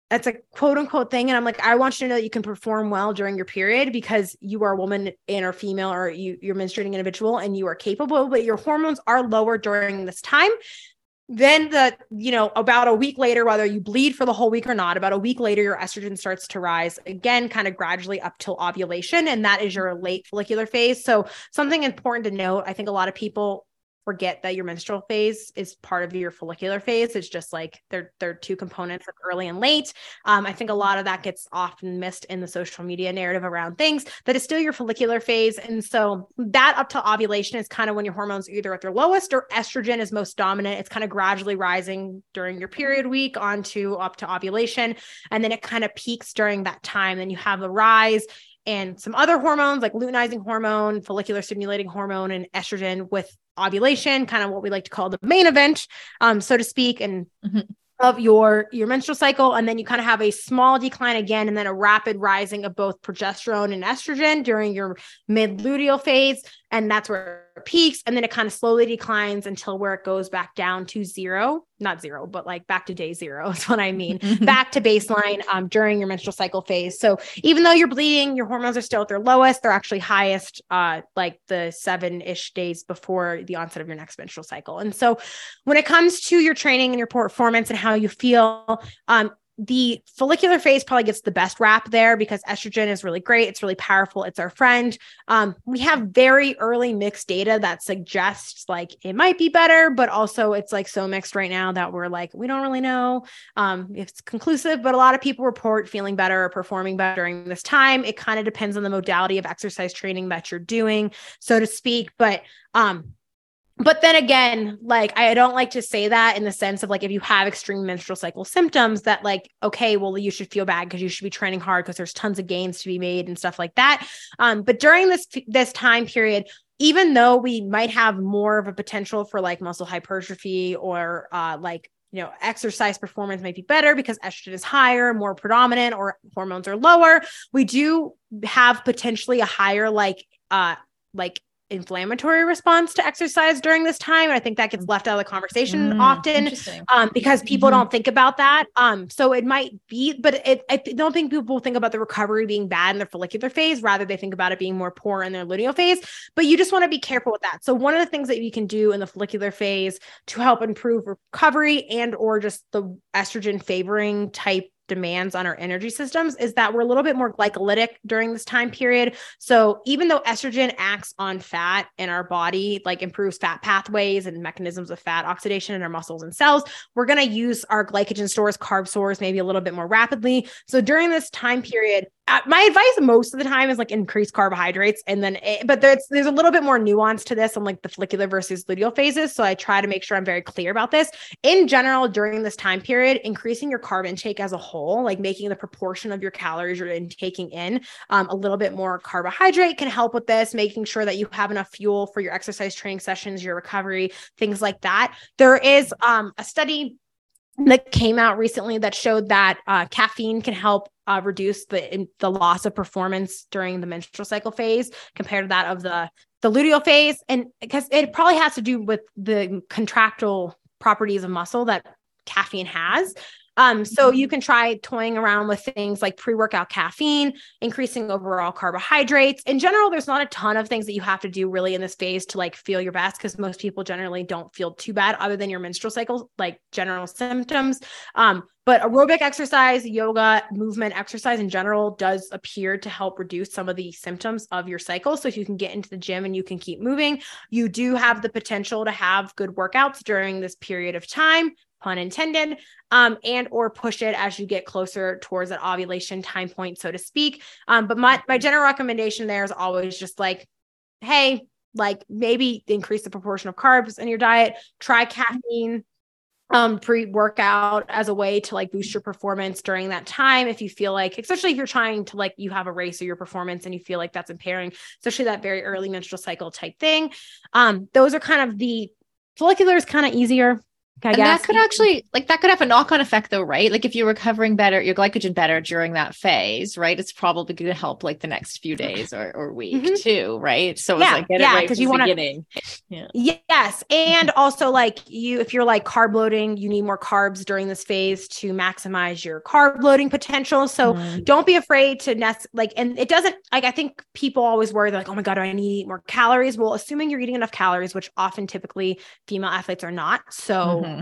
that's a quote unquote thing. And I'm like, I want you to know that you can perform well during your period because you are a woman and or female or you, you're menstruating individual and you are capable, but your hormones are lower during this time. Then the, you know, about a week later, whether you bleed for the whole week or not, about a week later, your estrogen starts to rise again, kind of gradually up till ovulation. And that is your late follicular phase. So something important to note, I think a lot of people forget that your menstrual phase is part of your follicular phase. It's just like they're they're two components of early and late. Um, I think a lot of that gets often missed in the social media narrative around things that is still your follicular phase. And so that up to ovulation is kind of when your hormones either at their lowest or estrogen is most dominant. It's kind of gradually rising during your period week onto up to ovulation. And then it kind of peaks during that time. Then you have a rise and some other hormones like luteinizing hormone, follicular stimulating hormone, and estrogen with ovulation, kind of what we like to call the main event, um, so to speak. And mm-hmm of your your menstrual cycle and then you kind of have a small decline again and then a rapid rising of both progesterone and estrogen during your mid luteal phase and that's where it peaks and then it kind of slowly declines until where it goes back down to zero. Not zero but like back to day zero *laughs* is what i mean. Mm-hmm. back to baseline um, during your menstrual cycle phase. So even though you're bleeding your hormones are still at their lowest. They're actually highest uh, like the seven-ish days before the onset of your next menstrual cycle. And so when it comes to your training and your performance and how you feel um, the follicular phase probably gets the best rap there because estrogen is really great. It's really powerful. It's our friend. Um, we have very early mixed data that suggests like it might be better, but also it's like so mixed right now that we're like, we don't really know um, if it's conclusive, but a lot of people report feeling better or performing better during this time. It kind of depends on the modality of exercise training that you're doing, so to speak. But um, but then again like i don't like to say that in the sense of like if you have extreme menstrual cycle symptoms that like okay well you should feel bad because you should be training hard because there's tons of gains to be made and stuff like that. Um, but during this this time period even though we might have more of a potential for like muscle hypertrophy or uh, like you know exercise performance might be better because estrogen is higher more predominant or hormones are lower we do have potentially a higher like uh like inflammatory response to exercise during this time. And I think that gets left out of the conversation mm, often um, because people mm-hmm. don't think about that. Um, so it might be, but it, I don't think people think about the recovery being bad in their follicular phase. Rather, they think about it being more poor in their luteal phase. But you just want to be careful with that. So one of the things that you can do in the follicular phase to help improve recovery and or just the estrogen favoring type demands on our energy systems is that we're a little bit more glycolytic during this time period. So even though estrogen acts on fat in our body, like improves fat pathways and mechanisms of fat oxidation in our muscles and cells, we're going to use our glycogen stores, carb stores, maybe a little bit more rapidly. So during this time period, my advice most of the time is like increase carbohydrates and then it, but there's there's a little bit more nuance to this on like the follicular versus luteal phases. So i try to make sure i'm very clear about this. In general during this time period increasing your carb intake as a whole like making the proportion of your calories you're taking in um, a little bit more carbohydrate can help with this making sure that you have enough fuel for your exercise training sessions your recovery things like that. There is um, a study that came out recently that showed that uh, caffeine can help uh, reduce the the loss of performance during the menstrual cycle phase compared to that of the the luteal phase, and because it probably has to do with the contractile properties of muscle that caffeine has. Um, so you can try toying around with things like pre-workout caffeine, increasing overall carbohydrates. In general, there's not a ton of things that you have to do really in this phase to like feel your best because most people generally don't feel too bad other than your menstrual cycle, like general symptoms. Um, but aerobic exercise, yoga, movement, exercise in general does appear to help reduce some of the symptoms of your cycle. So if you can get into the gym and you can keep moving, you do have the potential to have good workouts during this period of time pun intended, um, and or push it as you get closer towards that ovulation time point, so to speak. Um, but my my general recommendation there is always just like, hey, like maybe increase the proportion of carbs in your diet, try caffeine um pre-workout as a way to like boost your performance during that time if you feel like especially if you're trying to like you have a race or your performance and you feel like that's impairing especially that very early menstrual cycle type thing. Um those are kind of the follicular is kind of easier and guess. that could actually like that could have a knock-on effect though, right? Like if you're recovering better, your glycogen better during that phase, right? It's probably going to help like the next few days or, or week mm-hmm. too, right? So yeah, like, yeah, because right you want to. Yeah. Yes, and also like you, if you're like carb loading, you need more carbs during this phase to maximize your carb loading potential. So mm. don't be afraid to nest like, and it doesn't like I think people always worry like, oh my god, do I need to eat more calories? Well, assuming you're eating enough calories, which often typically female athletes are not, so. Mm-hmm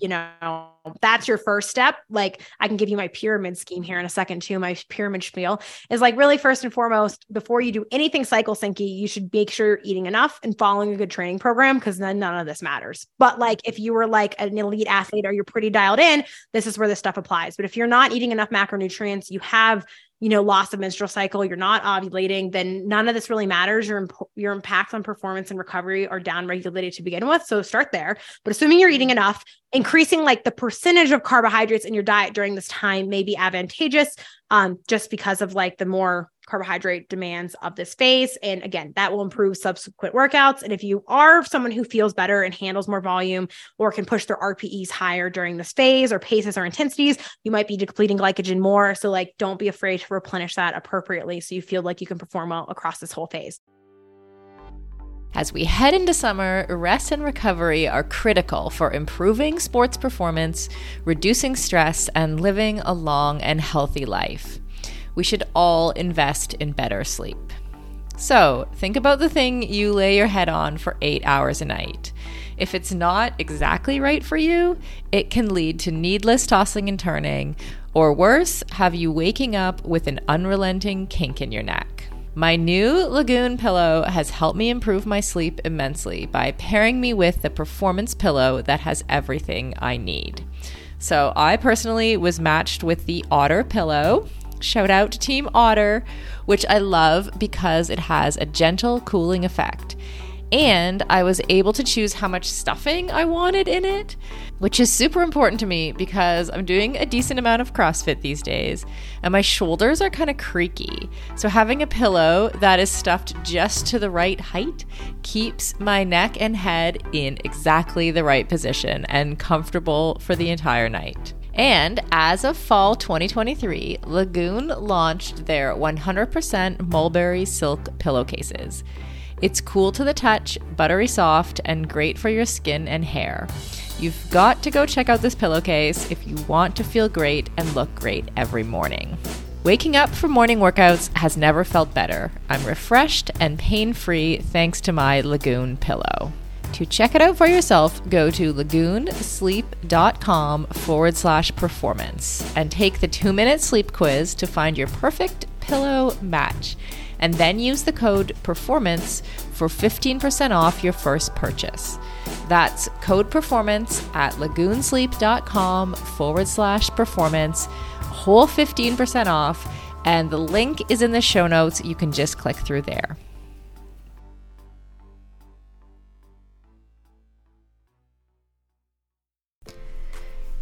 you know, that's your first step. Like I can give you my pyramid scheme here in a second too. My pyramid spiel is like really first and foremost, before you do anything cycle syncy, you should make sure you're eating enough and following a good training program because then none of this matters. But like if you were like an elite athlete or you're pretty dialed in, this is where this stuff applies. But if you're not eating enough macronutrients, you have you know, loss of menstrual cycle, you're not ovulating, then none of this really matters. Your imp- your impacts on performance and recovery are down regulated to begin with. So start there. But assuming you're eating enough, increasing like the percentage of carbohydrates in your diet during this time may be advantageous, um, just because of like the more carbohydrate demands of this phase. And again, that will improve subsequent workouts. And if you are someone who feels better and handles more volume or can push their RPEs higher during this phase or paces or intensities, you might be depleting glycogen more. So, like, don't be afraid to replenish that appropriately so you feel like you can perform well across this whole phase. As we head into summer, rest and recovery are critical for improving sports performance, reducing stress, and living a long and healthy life we should all invest in better sleep. So, think about the thing you lay your head on for eight hours a night. If it's not exactly right for you, it can lead to needless tossing and turning, or worse, have you waking up with an unrelenting kink in your neck. My new Lagoon pillow has helped me improve my sleep immensely by pairing me with the performance pillow that has everything I need. So, I personally was matched with the Otter pillow, Shout out to Team Otter, which I love because it has a gentle cooling effect. And I was able to choose how much stuffing I wanted in it, which is super important to me because I'm doing a decent amount of CrossFit these days and my shoulders are kind of creaky. So having a pillow that is stuffed just to the right height keeps my neck and head in exactly the right position and comfortable for the entire night. And as of fall 2023, Lagoon launched their 100% mulberry silk pillowcases. It's cool to the touch, buttery soft, and great for your skin and hair. You've got to go check out this pillowcase if you want to feel great and look great every morning. Waking up for morning workouts has never felt better. I'm refreshed and pain free thanks to my Lagoon pillow. To check it out for yourself, go to lagoonsleep.com forward slash performance and take the two minute sleep quiz to find your perfect pillow match. And then use the code performance for 15% off your first purchase. That's code performance at lagoonsleep.com forward slash performance, whole 15% off. And the link is in the show notes. You can just click through there.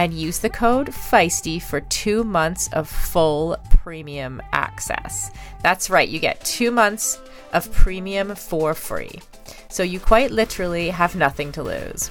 and use the code FEISTY for two months of full premium access. That's right, you get two months of premium for free. So you quite literally have nothing to lose.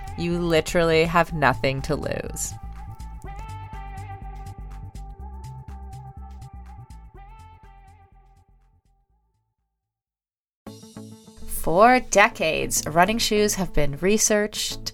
You literally have nothing to lose. For decades, running shoes have been researched,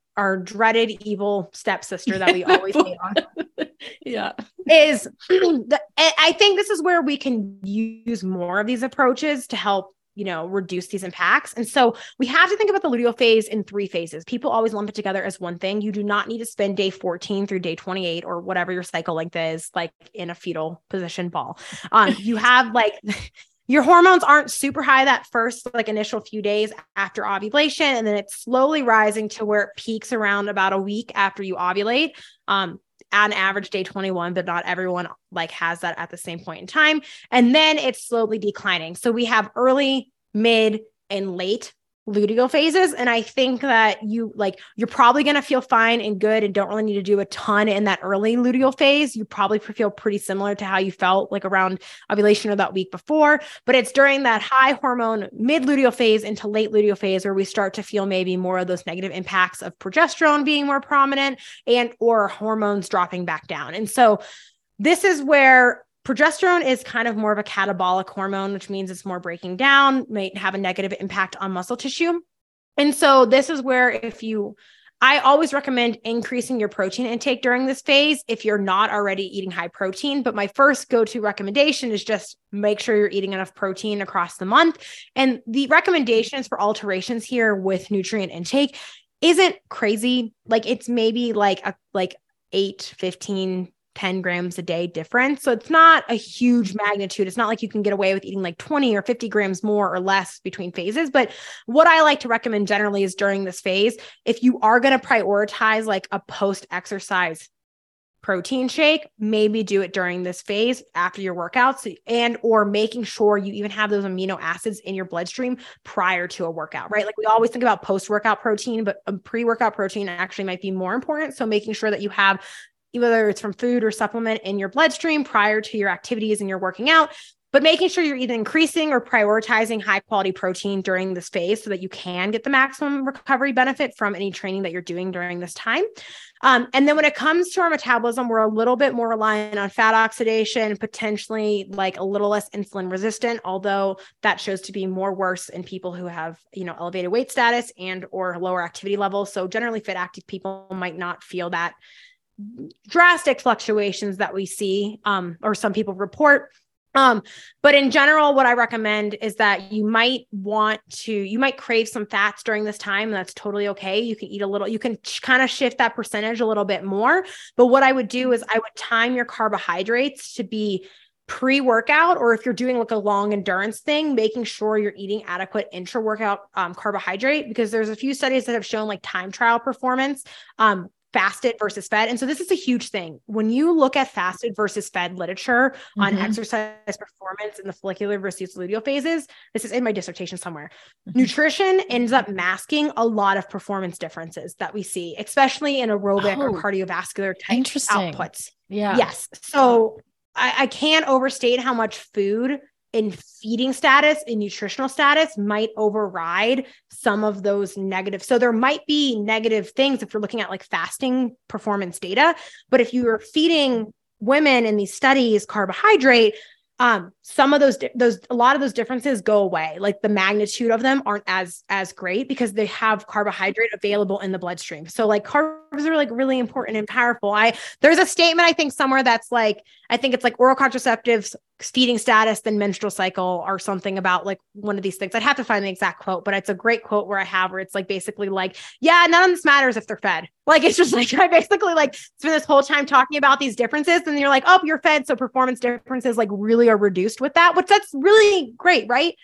our dreaded evil stepsister that we *laughs* always hate on. yeah. Is *clears throat* the I think this is where we can use more of these approaches to help you know reduce these impacts and so we have to think about the luteal phase in three phases people always lump it together as one thing you do not need to spend day 14 through day 28 or whatever your cycle length is like in a fetal position ball um you have like *laughs* your hormones aren't super high that first like initial few days after ovulation and then it's slowly rising to where it peaks around about a week after you ovulate. Um an average day 21 but not everyone like has that at the same point in time. And then it's slowly declining. So we have early mid and late luteal phases. And i think that you like you're probably going to feel fine and good and don't really need to do a ton in that early luteal phase. You probably feel pretty similar to how you felt like around ovulation or that week before. But it's during that high hormone mid luteal phase into late luteal phase where we start to feel maybe more of those negative impacts of progesterone being more prominent and or hormones dropping back down. And so this is where Progesterone is kind of more of a catabolic hormone, which means it's more breaking down, may have a negative impact on muscle tissue. And so, this is where if you, I always recommend increasing your protein intake during this phase if you're not already eating high protein. But my first go to recommendation is just make sure you're eating enough protein across the month. And the recommendations for alterations here with nutrient intake isn't crazy. Like it's maybe like a, like 8, 15, 10 grams a day difference. So it's not a huge mm-hmm. magnitude. It's not like you can get away with eating like 20 or 50 grams more or less between phases. But what I like to recommend generally is during this phase, if you are going to prioritize like a post exercise protein shake maybe do it during this phase after your workouts and or making sure you even have those amino acids in your bloodstream prior to a workout right like we always think about post workout protein but a pre-workout protein actually might be more important so making sure that you have whether it's from food or supplement in your bloodstream prior to your activities and you're working out but making sure you're either increasing or prioritizing high quality protein during this phase so that you can get the maximum recovery benefit from any training that you're doing during this time. Um, and then when it comes to our metabolism, we're a little bit more reliant on fat oxidation, potentially like a little less insulin resistant, although that shows to be more worse in people who have, you know, elevated weight status and or lower activity levels. So generally fit active people might not feel that drastic fluctuations that we see um, or some people report um, but in general, what I recommend is that you might want to, you might crave some fats during this time. And that's totally okay. You can eat a little, you can kind of shift that percentage a little bit more. But what I would do is I would time your carbohydrates to be pre workout, or if you're doing like a long endurance thing, making sure you're eating adequate intra workout um, carbohydrate, because there's a few studies that have shown like time trial performance um, fasted versus fed. And so this is a huge thing. When you look at fasted versus fed literature mm-hmm. on exercise performance in the follicular versus luteal phases, this is in my dissertation somewhere. Mm-hmm. Nutrition ends up masking a lot of performance differences that we see, especially in aerobic oh, or cardiovascular type outputs. Yeah. Yes. So I, I can't overstate how much food in feeding status and nutritional status might override some of those negative. So there might be negative things if you're looking at like fasting performance data, but if you are feeding women in these studies carbohydrate, um, some of those those a lot of those differences go away. Like the magnitude of them aren't as as great because they have carbohydrate available in the bloodstream. So like carbs are like really important and powerful. I there's a statement I think somewhere that's like I think it's like oral contraceptives feeding status then menstrual cycle or something about like one of these things. I'd have to find the exact quote, but it's a great quote where I have where it's like basically like, yeah, none of this matters if they're fed. *laughs* Like it's just like I basically like spend this whole time talking about these differences, and you're like, oh, you're fed, so performance differences like really are reduced with that, which that's really great, right?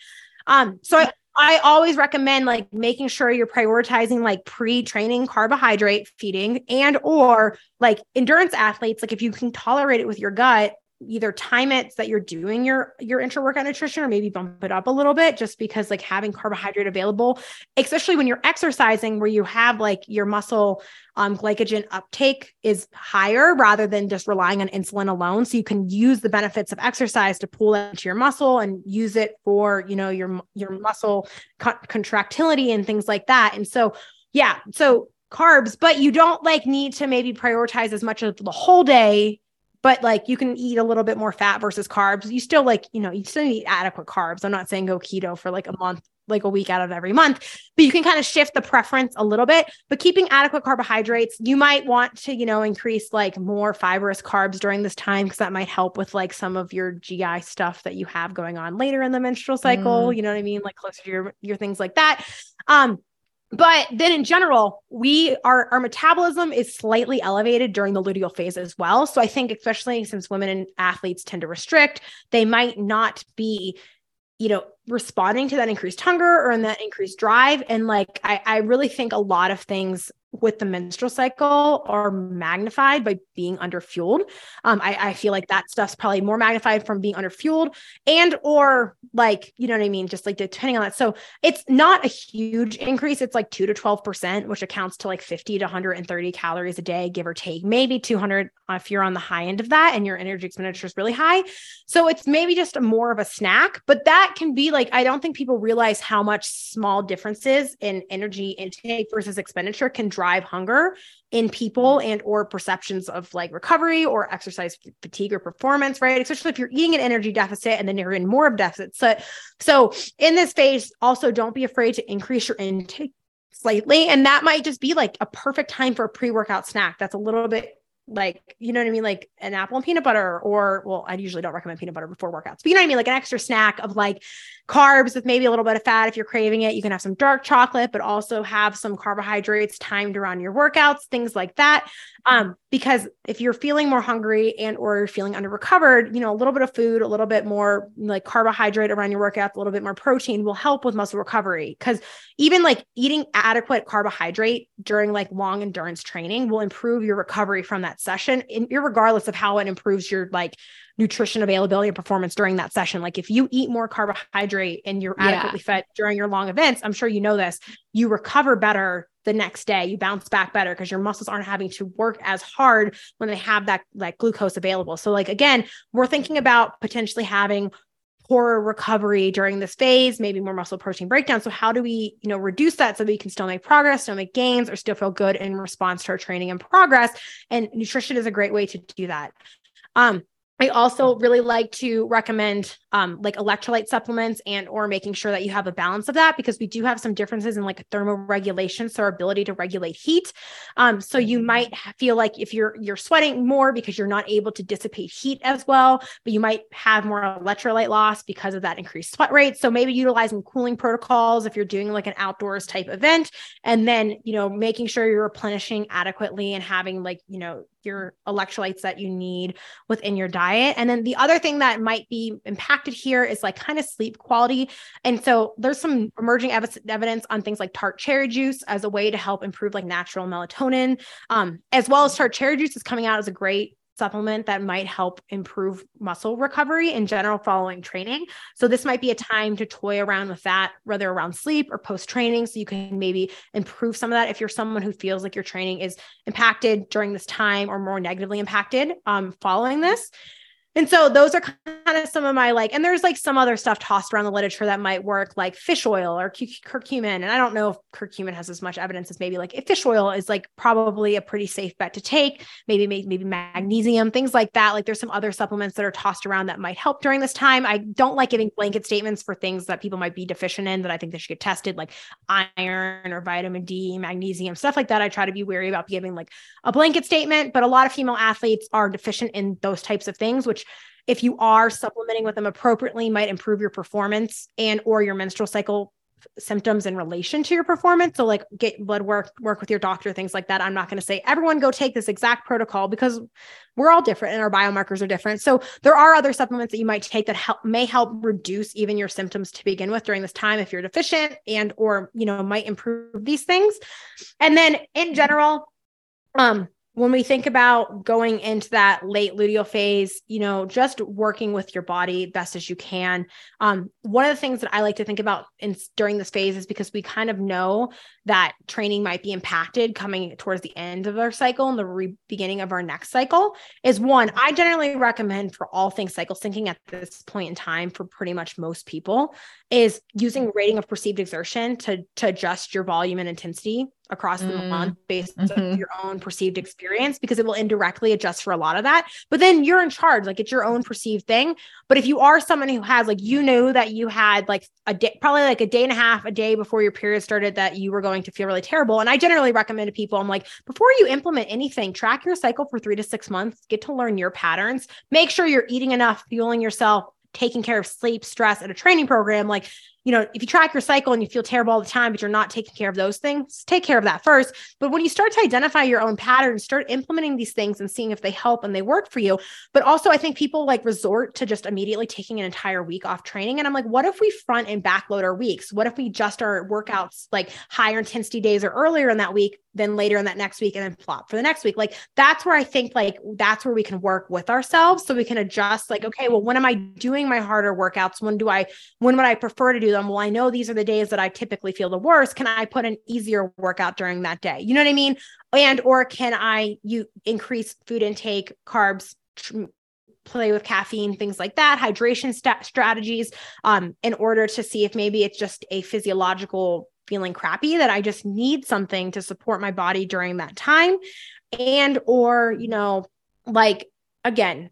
Um, so I, I always recommend like making sure you're prioritizing like pre-training carbohydrate feeding and or like endurance athletes like if you can tolerate it with your gut either time it so that you're doing your your intra workout nutrition or maybe bump it up a little bit just because like having carbohydrate available especially when you're exercising where you have like your muscle um, glycogen uptake is higher rather than just relying on insulin alone. So you can use the benefits of exercise to pull into your muscle and use it for you know your your muscle co- contractility and things like that. And so yeah so carbs but you don't like need to maybe prioritize as much of the whole day but like you can eat a little bit more fat versus carbs. You still like, you know, you still need adequate carbs. I'm not saying go keto for like a month, like a week out of every month, but you can kind of shift the preference a little bit. But keeping adequate carbohydrates, you might want to, you know, increase like more fibrous carbs during this time because that might help with like some of your GI stuff that you have going on later in the menstrual cycle. Mm. You know what I mean? Like closer to your your things like that. Um, but then in general we our our metabolism is slightly elevated during the luteal phase as well so i think especially since women and athletes tend to restrict they might not be you know, responding to that increased hunger or in that increased drive. And like, I, I really think a lot of things with the menstrual cycle are magnified by being underfueled. Um, I, I feel like that stuff's probably more magnified from being underfueled and or like, you know what I mean? Just like depending on that. So it's not a huge increase. It's like two to 12%, which accounts to like 50 to 130 calories a day, give or take, maybe 200 if you're on the high end of that and your energy expenditure is really high. So it's maybe just more of a snack, but that can be like, I don't think people realize how much small differences in energy intake versus expenditure can drive hunger in people mm. and or perceptions of like recovery or exercise fatigue or performance right? Especially if you're eating an energy deficit and then you're in more of deficit. So so in this phase also don't be afraid to increase your intake slightly and that might just be like a perfect time for a pre-workout snack that's a little bit like you know what I mean, like an apple and peanut butter, or well, I usually don't recommend peanut butter before workouts, but you know what I mean, like an extra snack of like carbs with maybe a little bit of fat if you're craving it. You can have some dark chocolate, but also have some carbohydrates timed around your workouts, things like that. Um, because if you're feeling more hungry and or you're feeling under recovered, you know, a little bit of food, a little bit more like carbohydrate around your workouts, a little bit more protein will help with muscle recovery. Cause even like eating adequate carbohydrate during like long endurance training will improve your recovery from that session, in, regardless of how it improves your like nutrition availability and performance during that session. Like if you eat more carbohydrate and you're adequately fed during your long events, I'm sure you know this, you recover better the next day. You bounce back better because your muscles aren't having to work as hard when they have that like glucose available. So like again, we're thinking about potentially having poorer recovery during this phase, maybe more muscle protein breakdown. So how do we, you know, reduce that so we can still make progress, still make gains, or still feel good in response to our training and progress? And nutrition is a great way to do that. Um, I also really like to recommend um, like electrolyte supplements and or making sure that you have a balance of that because we do have some differences in like thermoregulation, so our ability to regulate heat. Um, so you mm-hmm. might feel like if you're you're sweating more because you're not able to dissipate heat as well, but you might have more electrolyte loss because of that increased sweat rate. So maybe utilizing cooling protocols if you're doing like an outdoors type event, and then you know making sure you're replenishing adequately and having like you know your electrolytes that you need within your diet. And then the other thing that might be impacted here is like kind of sleep quality. And so there's some emerging ev- evidence on things like tart cherry juice as a way to help improve like natural melatonin, um, as well as tart cherry juice is coming out as a great supplement that might help improve muscle recovery in general following training. So this might be a time to toy around with that, whether around sleep or post training. So you can maybe improve some of that if you're someone who feels like your training is impacted during this time or more negatively impacted um, following this. And so those are kind of some of my like, and there's like some other stuff tossed around the literature that might work, like fish oil or curcumin. And I don't know if curcumin has as much evidence as maybe like if fish oil is like probably a pretty safe bet to take. Maybe maybe magnesium, things like that. Like there's some other supplements that are tossed around that might help during this time. I don't like giving blanket statements for things that people might be deficient in that I think they should get tested, like iron or vitamin D, magnesium, stuff like that. I try to be wary about giving like a blanket statement, but a lot of female athletes are deficient in those types of things, which if you are supplementing with them appropriately might improve your performance and or your menstrual cycle symptoms in relation to your performance. So like get blood work work with your doctor things like that. I'm not going to say everyone go take this exact protocol because we're all different and our biomarkers are different. So there are other supplements that you might take that help may help reduce even your symptoms to begin with during this time if you're deficient and or you know might improve these things. And then in general um when we think about going into that late luteal phase, you know, just working with your body best as you can. Um, one of the things that I like to think about in, during this phase is because we kind of know that training might be impacted coming towards the end of our cycle and the re- beginning of our next cycle. Is one I generally recommend for all things cycle syncing at this point in time for pretty much most people is using rating of perceived exertion to to adjust your volume and intensity across the mm. month based mm-hmm. on your own perceived experience because it will indirectly adjust for a lot of that. But then you're in charge, like it's your own perceived thing. But if you are someone who has like you know that you had like a day, probably like a day and a half, a day before your period started that you were going to feel really terrible. And I generally recommend to people, I'm like, before you implement anything, track your cycle for three to six months, get to learn your patterns, make sure you're eating enough, fueling yourself, taking care of sleep, stress, and a training program. Like you know, if you track your cycle and you feel terrible all the time, but you're not taking care of those things, take care of that first. But when you start to identify your own patterns, start implementing these things and seeing if they help and they work for you. But also, I think people like resort to just immediately taking an entire week off training. And I'm like, what if we front and backload our weeks? What if we just our workouts like higher intensity days or earlier in that week then later in that next week and then flop for the next week. Like that's where I think like that's where we can work with ourselves so we can adjust like okay, well when am I doing my harder workouts? When do I when would I prefer to do them? Well, I know these are the days that I typically feel the worst. Can I put an easier workout during that day? You know what I mean? And or can I you increase food intake, carbs, tr- play with caffeine, things like that, hydration st- strategies, um, in order to see if maybe it's just a physiological feeling crappy that I just need something to support my body during that time. And, or, you know, like again,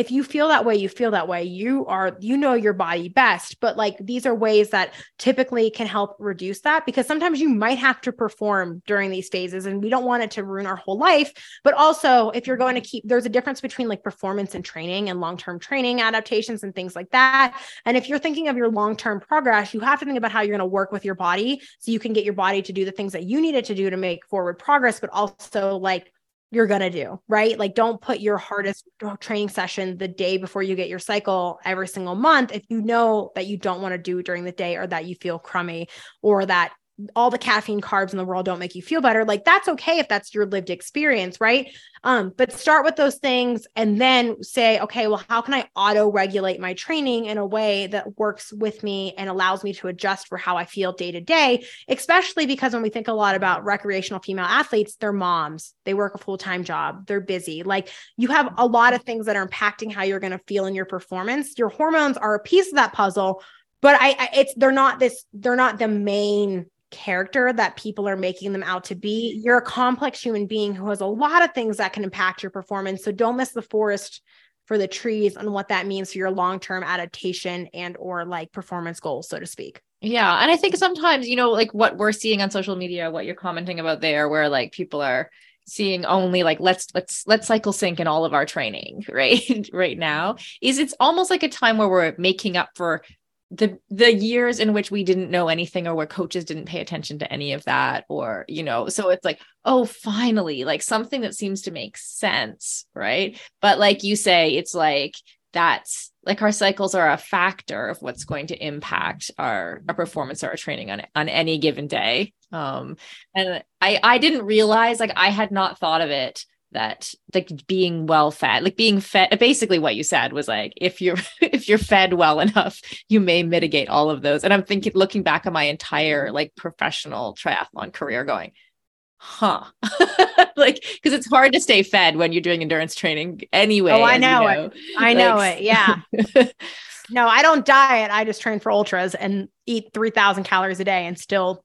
if you feel that way, you feel that way. You are, you know your body best. But like these are ways that typically can help reduce that because sometimes you might have to perform during these phases and we don't want it to ruin our whole life. But also, if you're going to keep, there's a difference between like performance and training and long term training adaptations and things like that. And if you're thinking of your long term progress, you have to think about how you're going to work with your body so you can get your body to do the things that you need it to do to make forward progress, but also like you're going to do, right? Like, don't put your mm-hmm. hardest training session the day before you get your cycle every single month if you know that you don't want to do during the day or that you feel crummy or that all the caffeine carbs in the world don't make you feel better like that's okay if that's your lived experience right? Um but start with those things and then say okay well how can i auto regulate my training in a way that works with me and allows me to adjust for how i feel day to day? Especially because when we think a lot about recreational female athletes they're moms they work a full-time job they're busy. Like you have a lot of things that are impacting how you're going to feel in your performance. Your hormones are a piece of that puzzle but I, I, it's they're not this they're not the main character that people are making them out to be. You're a complex human being who has a lot of things that can impact your performance. So don't miss the forest for the trees and what that means for your long-term adaptation and or like performance goals, so to speak. Yeah. And I think sometimes, you know, like what we're seeing on social media, what you're commenting about there, where like people are seeing only like let's let's let's cycle sync in all of our training *laughs* right right now is it's almost like a time where we're making up for the the years in which we didn't know anything or where coaches didn't pay attention to any of that or you know so it's like oh finally like something that seems to make sense right? But like you say it's like that's like our cycles are a factor of what's going to impact our our performance or our training on on any given day. Um and i i didn't realize like i had not thought of it that like being well fed like being fed basically what you said was like if you're *laughs* if you're fed well enough you may mitigate all of those. And i'm thinking looking back on my entire like professional triathlon career going huh. *laughs* Like because it's hard to stay fed when you're doing endurance training anyway oh i know, you know. it. i know like, it. Yeah. *laughs* No i don't diet. I just train for ultras and eat 3000 calories a day and still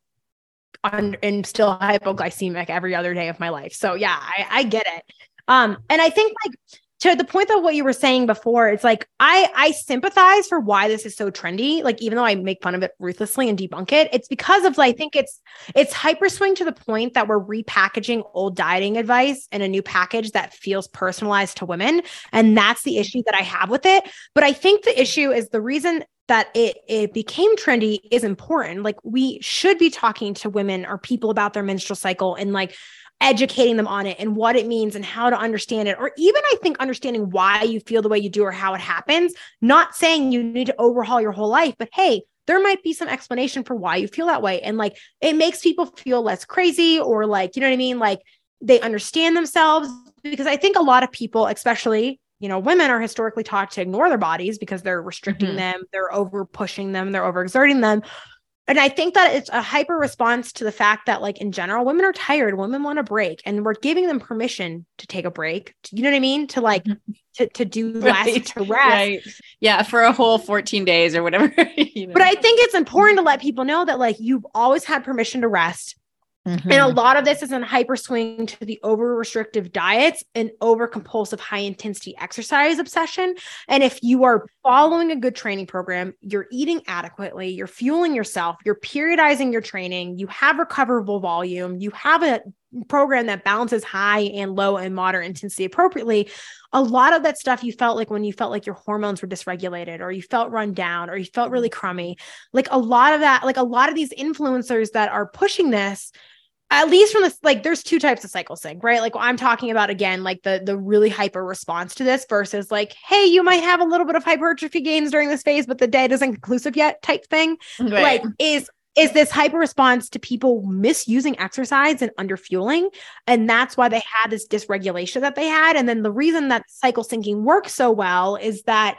on and still hypoglycemic every other day of my life. So yeah, I, I get it. Um, and I think like to the point that what you were saying before, it's like I I sympathize for why this is so trendy. Like even though I make fun of it ruthlessly and debunk it, it's because of like I think it's it's hyper swing to the point that we're repackaging old dieting advice in a new package that feels personalized to women, and that's the issue that I have with it. But I think the issue is the reason that it it became trendy is important. Like we should be talking to women or people about their menstrual cycle and like educating them on it and what it means and how to understand it or even I think understanding why you feel the way you do or how it happens. Not saying you need to overhaul your whole life, but hey, there might be some explanation for why you feel that way and like it makes people feel less crazy or like you know what I mean like they understand themselves because I think a lot of people especially you know, women are historically taught to ignore their bodies because they're restricting mm-hmm. them, they're over pushing them, they're overexerting them. And I think that it's a hyper response to the fact that, like, in general, women are tired, women want a break, and we're giving them permission to take a break. You know what I mean? To like, mm-hmm. to, to do *laughs* less, right. to rest. Right. Yeah, for a whole 14 days or whatever. *laughs* you know? But I think it's important to let people know that, like, you've always had permission to rest. Mm-hmm. And a lot of this is in hyper swing to the over restrictive diets and over compulsive high intensity exercise obsession. And if you are following a good training program, you're eating adequately, you're fueling yourself, you're periodizing your training, you have recoverable volume, you have a program that balances high and low and moderate intensity appropriately, a lot of that stuff you felt like when you felt like your hormones were dysregulated or you felt run down or you felt really crummy, like a lot of that, like a lot of these influencers that are pushing this at least from this like there's two types of cycle sync right? Like i'm talking about again like the the really hyper response to this versus like hey you might have a little bit of hypertrophy gains during this phase but the data isn't conclusive yet type thing. Right. like is is this hyper response to people misusing exercise and underfueling? And that's why they had this dysregulation that they had. And then the reason that cycle syncing works so well is that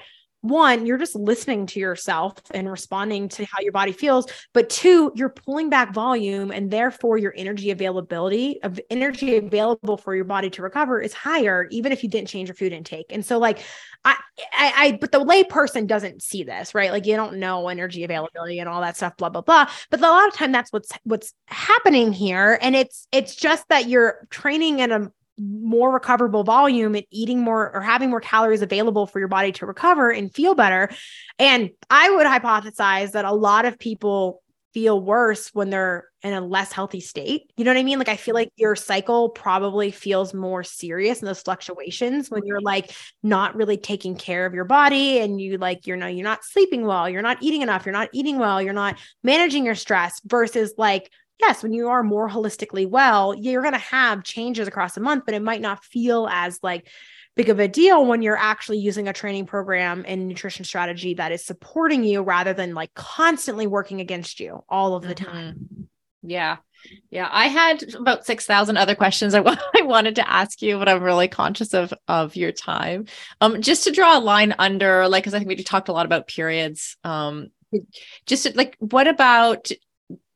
one, you're just listening to yourself and responding to mm-hmm. how your body feels. But two, you're pulling back volume and therefore your energy availability of energy available for your body to recover is higher, even if you didn't change your food intake. And so, like, I, I, I but the lay person doesn't see this, right? Like, you don't know energy availability and all that stuff, blah, blah, blah. But a lot of time that's what's what's happening here. And it's it's just that you're training at a more recoverable volume and eating more or having more calories available for your body to recover and feel better. And I would hypothesize that a lot of people feel worse when they're in a less healthy state. You know what I mean? Like I feel like your cycle probably feels more serious in those fluctuations when you're like not really taking care of your body and you like you're no you're not sleeping well, you're not eating enough, you're not eating well, you're not managing your stress versus like yes, when you are more holistically well, you're going to have changes across a month, but it might not feel as like big of a deal when you're actually using a training program and nutrition strategy that is supporting you rather than like constantly working against you all of the mm-hmm. time. Yeah. Yeah, I had about 6,000 other questions I, *laughs* w- I wanted to ask you, but I'm really conscious of of your time. Um just to draw a line under like cuz I think we talked a lot about periods. Um just like what about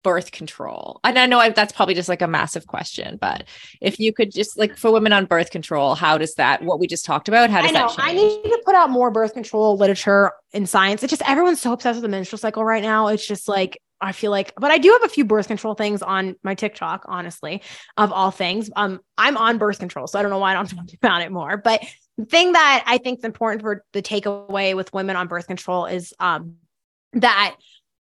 birth control? And I know I, that's probably just like a massive question, but if you could just like for women on birth control, how does that, what we just talked about, how does I know, that change? I need to put out more birth control literature in science. It's just everyone's so obsessed with the menstrual cycle right now. It's just like, I feel like, but I do have a few birth control things on my TikTok, honestly, of all things. Um, I'm on birth control, so I don't know why I don't talk *laughs* about it more. But the thing that I think is important for the takeaway with women on birth control is um that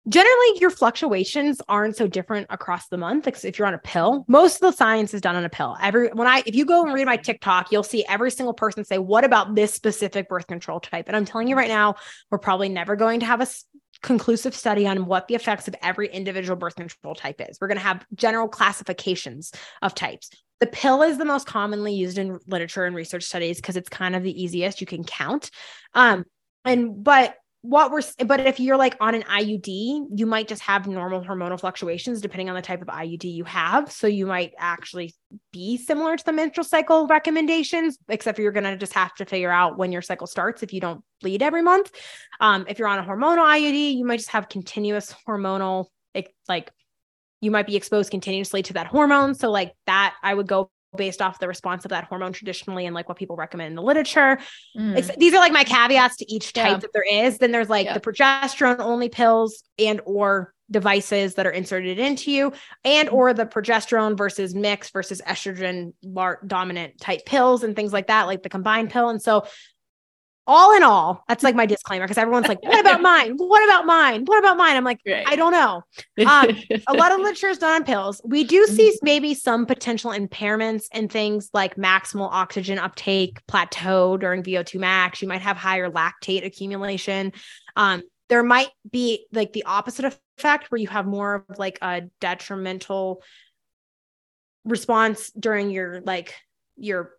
generally your fluctuations aren't so different across the month if you're on a pill. Most of the science is done on a pill. Every when i if you go and read my tiktok you'll see every single person say what about this specific birth control type? And i'm telling you right now we're probably never going to have a conclusive study on what the effects of every individual birth control type is. We're going to have general classifications of types. The pill is the most commonly used in literature and research studies because it's kind of the easiest. You can count. Um and but what we're but if you're like on an IUD, you might just have normal hormonal fluctuations depending on the type of IUD you have. So you might actually be similar to the menstrual cycle recommendations, except you're gonna just have to figure out when your cycle starts if you don't bleed every month. Um, if you're on a hormonal IUD, you might just have continuous hormonal like you might be exposed continuously to that hormone. So like that I would go based off the response of that hormone traditionally and like what people recommend in the literature. Mm. These are like my caveats to each type yeah. that there is. Then there's like yeah. the progesterone only pills and or devices that are inserted into you and or the progesterone versus mix versus estrogen dominant type pills and things like that like the combined pill and so all in all, that's like my *laughs* disclaimer because everyone's like, what about mine? What about mine? What about mine? I'm like, right. I don't know. Um, a lot of literature is done on pills. We do *laughs* see maybe some potential impairments in things like maximal oxygen uptake, plateau during VO2 max. You might have higher lactate accumulation. Um, there might be like the opposite effect where you have more of like a detrimental response during your like your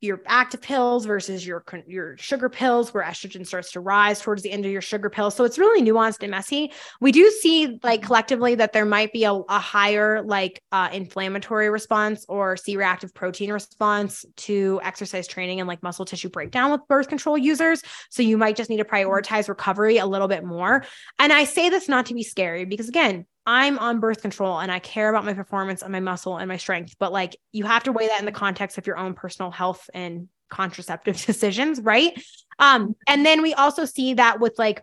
your active pills versus your your sugar pills where estrogen starts to rise towards the end of your sugar pills so it's really nuanced and messy. We do see like collectively that there might be a, a higher like uh, inflammatory response or c-reactive protein response to exercise training and like muscle tissue breakdown with birth control users. So you might just need to prioritize recovery a little bit more. And i say this not to be scary because again I'm on birth control and I care about my performance and my muscle and my strength, but like you have to weigh that in the context of your own personal health and contraceptive *laughs* decisions, right? Um, and then we also see that with like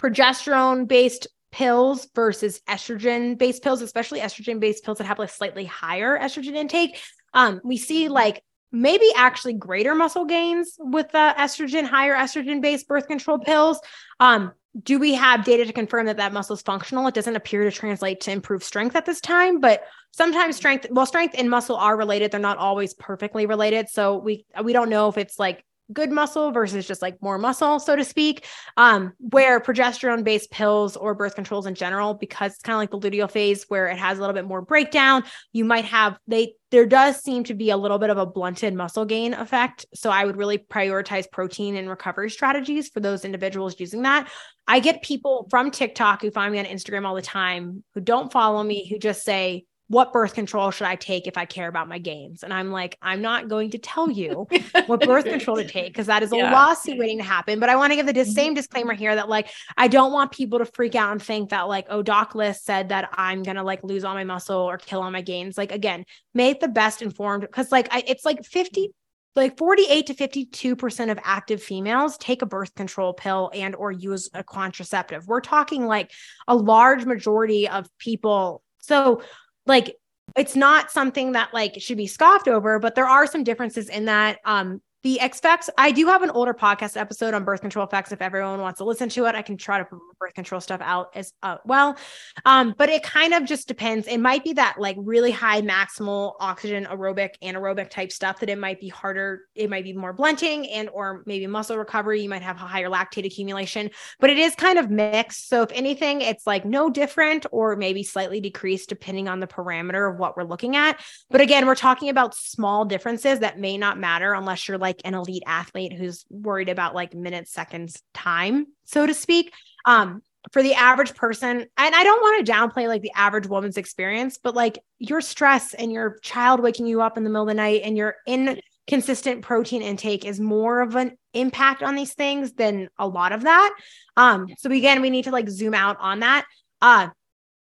progesterone based pills versus estrogen based pills, especially estrogen based pills that have like slightly higher estrogen intake. Um, we see like maybe actually greater muscle gains with the estrogen, higher estrogen based birth control pills. Um, do we have data to confirm that that muscle is functional? It doesn't appear to translate to improved strength at this time, but sometimes strength, well, strength and muscle are related. They're not always perfectly related. So we we don't know if it's like good muscle versus just like more muscle, so to speak. Um, where progesterone based pills or birth controls in general, because it's kind of like the luteal phase where it has a little bit more breakdown, you might have they there does seem to be a little bit of a blunted muscle gain effect. So I would really prioritize protein and recovery strategies for those individuals using that. I get people from TikTok who find me on Instagram all the time who don't follow me who just say, what birth control should I take if I care about my gains? And I'm like, I'm not going to tell you what birth control to take because that is *laughs* a yeah. lawsuit waiting to happen. But I want to give the mm-hmm. same disclaimer here that like I don't want people to freak out and think that like, oh, Doc Lyss said that I'm gonna like lose all my muscle or kill all my gains. Like again, make the best informed because like I, it's like 50 like 48 to 52% of active females take a birth control pill and or use a contraceptive. We're talking like a large majority of people. So like it's not something that like should be scoffed over, but there are some differences in that. Um, the effects, I do have an older podcast episode on birth control effects. If everyone wants to listen to it, I can try to put birth control stuff out as uh, well. Um, but it kind of just depends. It might be that like really high maximal oxygen aerobic, anaerobic type stuff that it might be harder. It might be more blunting and or maybe muscle recovery. You might have a higher lactate accumulation, but it is kind of mixed. So if anything, it's like no different or maybe slightly decreased depending on the parameter of what we're looking at. But again, we're talking about small differences that may not matter unless you're like like an elite athlete who's worried about like minutes, seconds, time, so to speak. Um, for the average person, and I don't want to downplay like the average woman's experience, but like your stress and your child waking you up in the middle of the night and your inconsistent protein intake is more of an impact on these things than a lot of that. Um, so again, we need to like zoom out on that. Uh,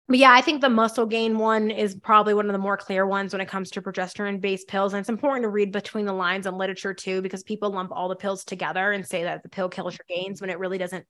but yeah, I think the muscle gain one is probably one of the more clear ones when it comes to progesterone based pills. And it's important to read between the lines on literature too, because people lump all the pills together and say that the pill kills your gains when it really doesn't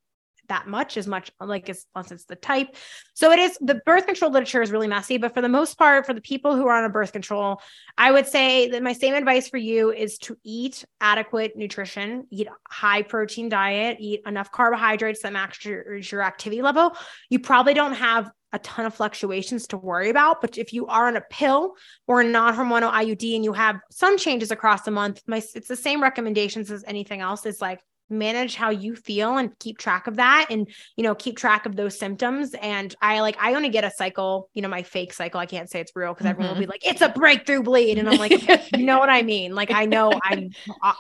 that much as much like as unless it's the type. So it is the birth control literature is really messy, but for the most part, for the people who are on a birth control, I would say that my same advice for you is to eat adequate nutrition, eat high protein diet, eat enough carbohydrates that match your, your activity level. You probably don't have a ton of fluctuations to worry about. But if you are on a pill or a non-hormonal IUD and you have some changes across the month, my it's the same recommendations as anything else. Is like manage how you feel and keep track of that and you know keep track of those symptoms and i like i only get a cycle you know my fake cycle i can't say it's real because mm-hmm. everyone will be mm-hmm. like it's a breakthrough bleed and i'm like you know what i mean like i know i'm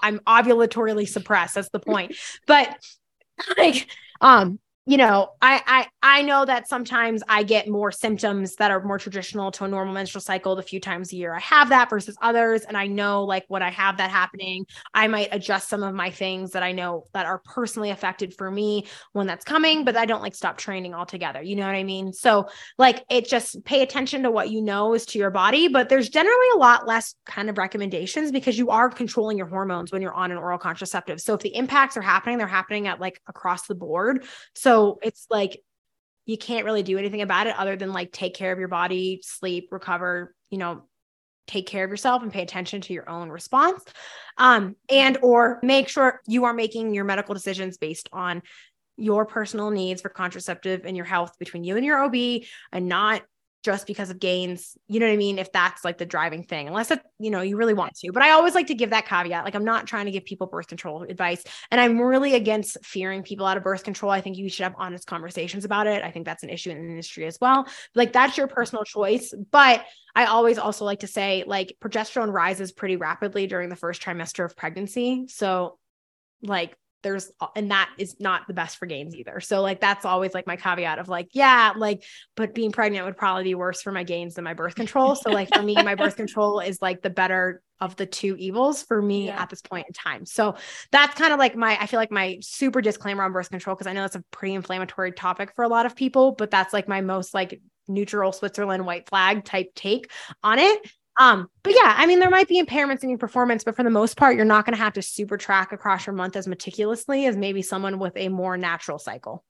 i'm ovulatorily suppressed that's the point but *laughs* like um you know, I I I know that sometimes I get more symptoms that are more traditional to a normal menstrual cycle the few times a year I have that versus others and I know like when I have that happening, I might adjust some of my things that I know that are personally affected for me when that's coming, but I don't like stop training altogether. You know what I mean? So like it just pay attention to what you know is to your body, but there's generally a lot less kind of recommendations because you are controlling your hormones when you're on an oral contraceptive. So if the impacts are happening, they're happening at like across the board. So so it's like you can't really do anything about it other than like take care of your body, sleep, recover, you know, take care of yourself and pay attention to your own response. Um, and or make sure you are making your medical decisions based on your personal needs for contraceptive and your health between you and your OB and not just because of gains. You know what I mean? If that's like the driving thing, unless you know, you really want to. But I always like to give that caveat. Like I'm not trying to give people birth control advice. And I'm really against fearing people out of birth control. I think you should have honest conversations about it. I think that's an issue in the industry as well. Like that's your personal choice. But I always also like to say like progesterone rises pretty rapidly during the first trimester of pregnancy. So like there's and that is not the best for gains either. So like that's always like my caveat of like yeah, like but being pregnant would probably be worse for my gains than my birth control. So like for me my birth *laughs* control is like the better of the two evils for me yeah. at this point in time. So that's kind of like my I feel like my super disclaimer on birth control because I know that's a pretty inflammatory topic for a lot of people, but that's like my most like neutral Switzerland white flag type take on it. Um, but yeah, I mean, there might be impairments in your performance, but for the most part, you're not going to have to super track across your month as meticulously as maybe someone with a more natural cycle.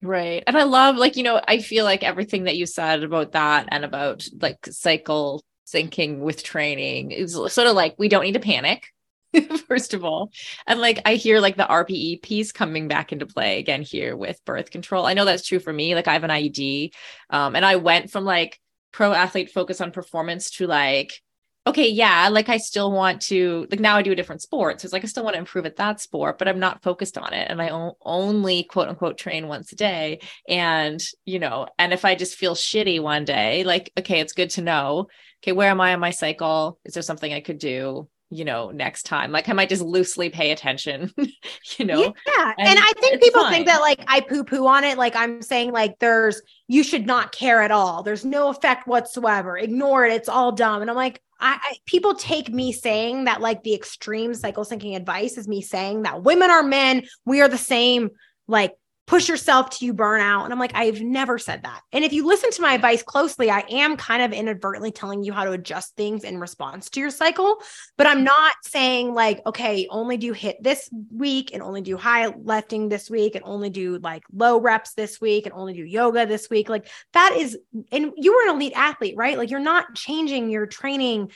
Right. And I love, like, you know, I feel like everything that you said about that and about like cycle syncing with training is sort of like we don't need to panic. *laughs* first of all. And like I hear like the RPE piece coming back into play again here with birth control. I know that's true for me. Like I have an IUD. Um, and I went from like pro athlete focus on performance to like okay, yeah, like I still want to, like now I do a different sport. So it's like I still want to improve at that sport, but I'm not focused on it. And I only quote unquote train once a day. And, you know, and if I just feel shitty one day, like, okay, it's good to know, okay, where am I on my cycle? Is there something I could do? You know, next time. Like I might just loosely pay attention, *laughs* you know? Yeah. And, and I think people fine. think that like I poo poo on it. Like I'm saying, like there's, you should not care at all. There's no effect whatsoever. Ignore it. It's all dumb. And I'm like, I, I, people take me saying that like the extreme cycle syncing advice is me saying that women are men, we are the same. Like push yourself till you burn out. And I'm like, I've never said that. And if you listen to my advice closely, I am kind of inadvertently telling you how to adjust things in response to your cycle. But I'm not saying like, okay, only do HIIT this week and only do high lifting this week and only do like low reps this week and only do yoga this week. Like that is, and you were an elite athlete, right? Like you're not changing your training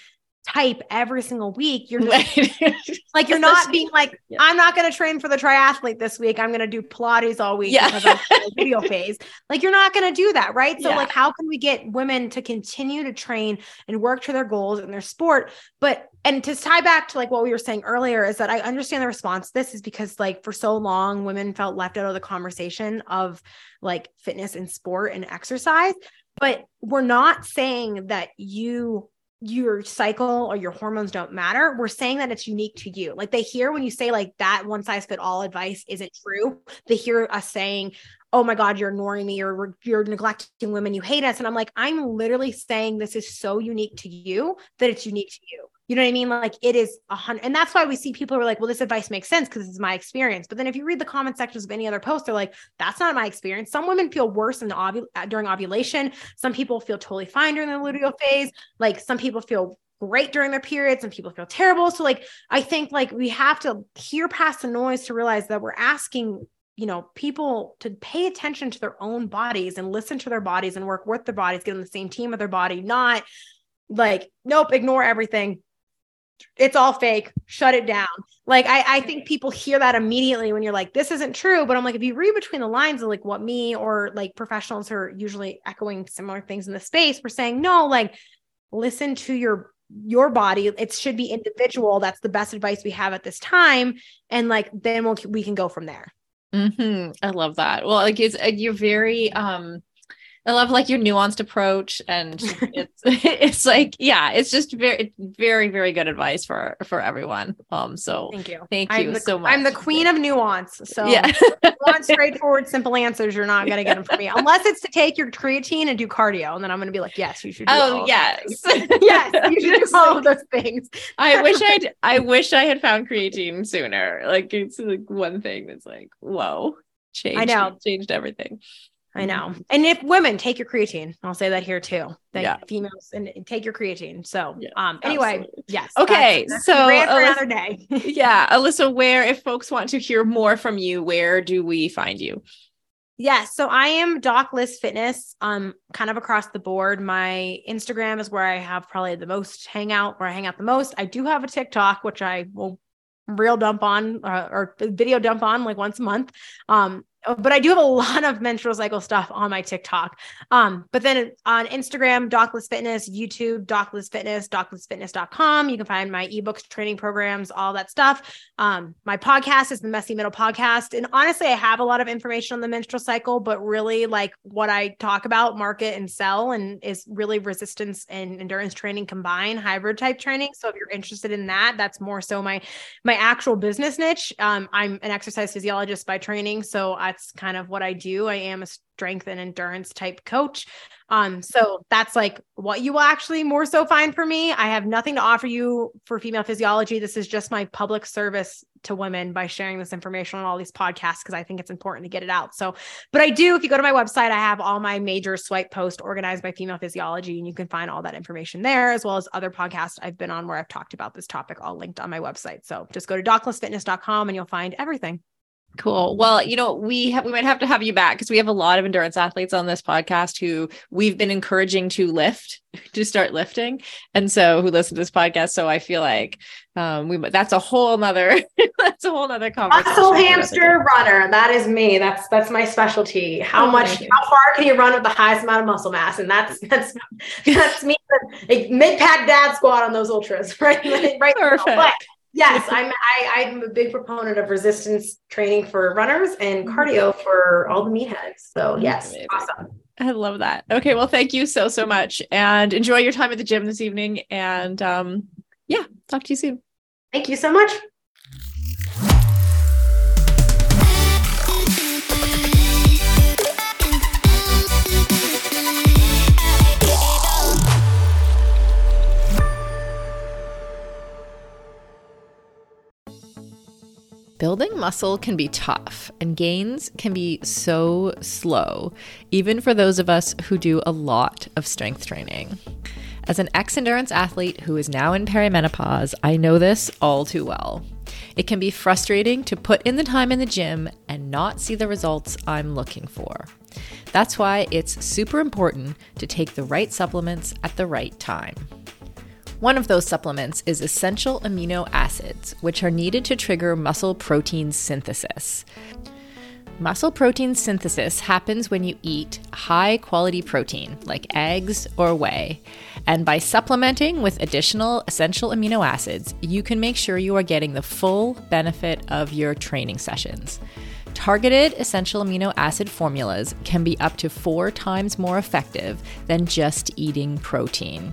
type every single week. You're just, *laughs* like you're not being like, yeah. I'm not going to train for the triathlete this week. I'm going to do Pilates all week yeah. because I'm *laughs* luteal phase. Like you're not going to do that, right? So yeah. like, how can we get women to continue to train and work to their goals in their sport? But and to tie back to like what we were saying earlier is that I understand the response. This is because like for so long, women felt left out of the conversation of like fitness and sport and exercise. But we're not saying that you your cycle or your hormones don't matter. We're saying that it's unique to you. Like they hear when you say like that one size fit all advice isn't true. They hear us saying, "Oh my god, you're ignoring me. You're you're neglecting women. You hate us." And I'm like, I'm literally saying this is so unique to you that it's unique to you. You know what I mean? Like it is a hundred, and that's why we see people who are like, "Well, this advice makes sense because this is my experience." But then if you read the comment sections of any other post, they're like, "That's not my experience." Some women feel worse in the ovul- uh, during ovulation. Some people feel totally fine during the luteal phase. Like some people feel great during their periods and people feel terrible. So like I think like we have to hear past the noise to realize that we're asking you know people to pay attention to their own bodies and listen to their bodies and work with their bodies get on the same team with their body not like nope ignore everything it's all fake. Shut it down. Like I, I think people hear that immediately when you're like this isn't true. But i'm like if you read between the lines of like what me or like professionals who are usually echoing similar things in the space we're saying no like listen to your your body. It should be individual. That's the best advice we have at this time. And like then we'll we can go from there. Mm-hmm. i love that. Well like it's uh, you're very um I love like your nuanced approach and *laughs* it's it's like yeah it's just very very very good advice for for everyone. Um so thank you. thank you the, so much I'm the queen of nuance so yeah. *laughs* want straightforward simple answers you're not gonna get them from me *laughs* unless it's to take your creatine and do cardio and then I'm gonna be like yes you should oh yes. yes you should do all of those things. I wish I'd I wish I had found creatine sooner. Like it's like one thing that's like whoa changed I know. changed everything I know. And if women take your creatine, I'll say that here too. That yeah. females and take your creatine. So yeah, um anyway, absolutely. yes. Okay. That's, that's so another day. *laughs* yeah. Alyssa, where if folks want to hear more from you, where do we find you? Yes. So I am Doc Lyss Fitness, um, kind of across the board. My Instagram is where I have probably the most hangout, where I hang out the most. I do have a TikTok, which I will real dump on uh, or video dump on like once a month. Um, but I do have a lot of menstrual cycle stuff on my TikTok. Um, but then on Instagram, Doc Lyss Fitness, YouTube, Doc Lyss Fitness, doclyssfitness.com. You can find my ebooks, training programs, all that stuff. Um, my podcast is the Messy Middle Podcast. And honestly, I have a lot of information on the menstrual cycle, but really like what I talk about, market and sell, and is really resistance and endurance training combined, hybrid type training. So if you're interested in that, that's more so my my actual business niche. Um, I'm an exercise physiologist by training. So I that's kind of what I do. I am a strength and endurance type coach. Um, so that's like what you will actually more so find for me. I have nothing to offer you for female physiology. This is just my public service to women by sharing this information on all these podcasts because I think it's important to get it out. So, but I do, if you go to my website, I have all my major swipe posts organized by female physiology, and you can find all that information there, as well as other podcasts I've been on where I've talked about this topic all linked on my website. So just go to doclyssfitness.com and you'll find everything. Cool. Well, you know, we have we might have to have you back because we have a lot of endurance athletes on this podcast who we've been encouraging to lift, *laughs* to start lifting, and so who listen to this podcast. So I feel like um we that's a whole nother *laughs* that's a whole nother conversation. Muscle hamster runner. That is me. That's that's my specialty. How Oh, much how far can you run with the highest amount of muscle mass? And that's that's that's me. Like, mid pack dad squat on those ultras, *laughs* right? right now. Perfect. But yes, *laughs* I'm I, I'm a big proponent of resistance training for runners and cardio for all the meatheads. So yes, Amazing. awesome. I love that. Okay, well, thank you so so much, and enjoy your time at the gym this evening. And um, yeah, talk to you soon. Thank you so much. Building muscle can be tough, and gains can be so slow, even for those of us who do a lot of strength training. As an ex endurance athlete who is now in perimenopause, I know this all too well. It can be frustrating to put in the time in the gym and not see the results I'm looking for. That's why it's super important to take the right supplements at the right time. One of those supplements is essential amino acids, which are needed to trigger muscle protein synthesis. Muscle protein synthesis happens when you eat high quality protein, like eggs or whey. And by supplementing with additional essential amino acids, you can make sure you are getting the full benefit of your training sessions. Targeted essential amino acid formulas can be up to four times more effective than just eating protein.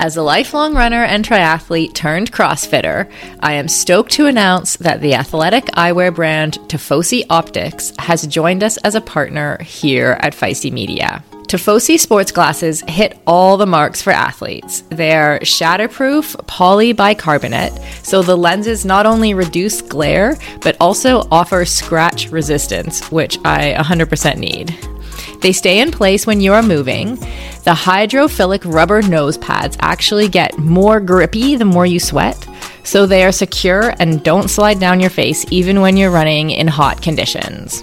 As a lifelong runner and triathlete turned CrossFitter, I am stoked to announce that the athletic eyewear brand Tifosi Optics has joined us as a partner here at Feisty Media. Tifosi sports glasses hit all the marks for athletes. They're shatterproof polybicarbonate, so the lenses not only reduce glare, but also offer scratch resistance, which I 100% need. They stay in place when you are moving. The hydrophilic rubber nose pads actually get more grippy the more you sweat, so they are secure and don't slide down your face even when you're running in hot conditions.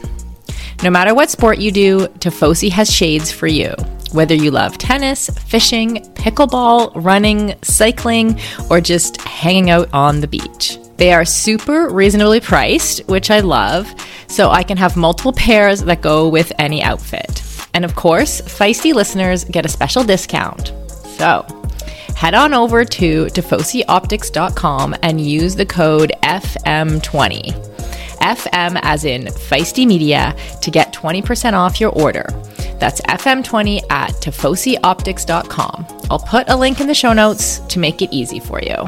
No matter what sport you do, Tifosi has shades for you. Whether you love tennis, fishing, pickleball, running, cycling, or just hanging out on the beach. They are super reasonably priced, which I love, so I can have multiple pairs that go with any outfit. And of course, Feisty listeners get a special discount. So, head on over to tifosioptics.com and use the code FM20. FM as in Feisty Media to get 20% off your order. That's FM20 at tifosioptics.com. I'll put a link in the show notes to make it easy for you.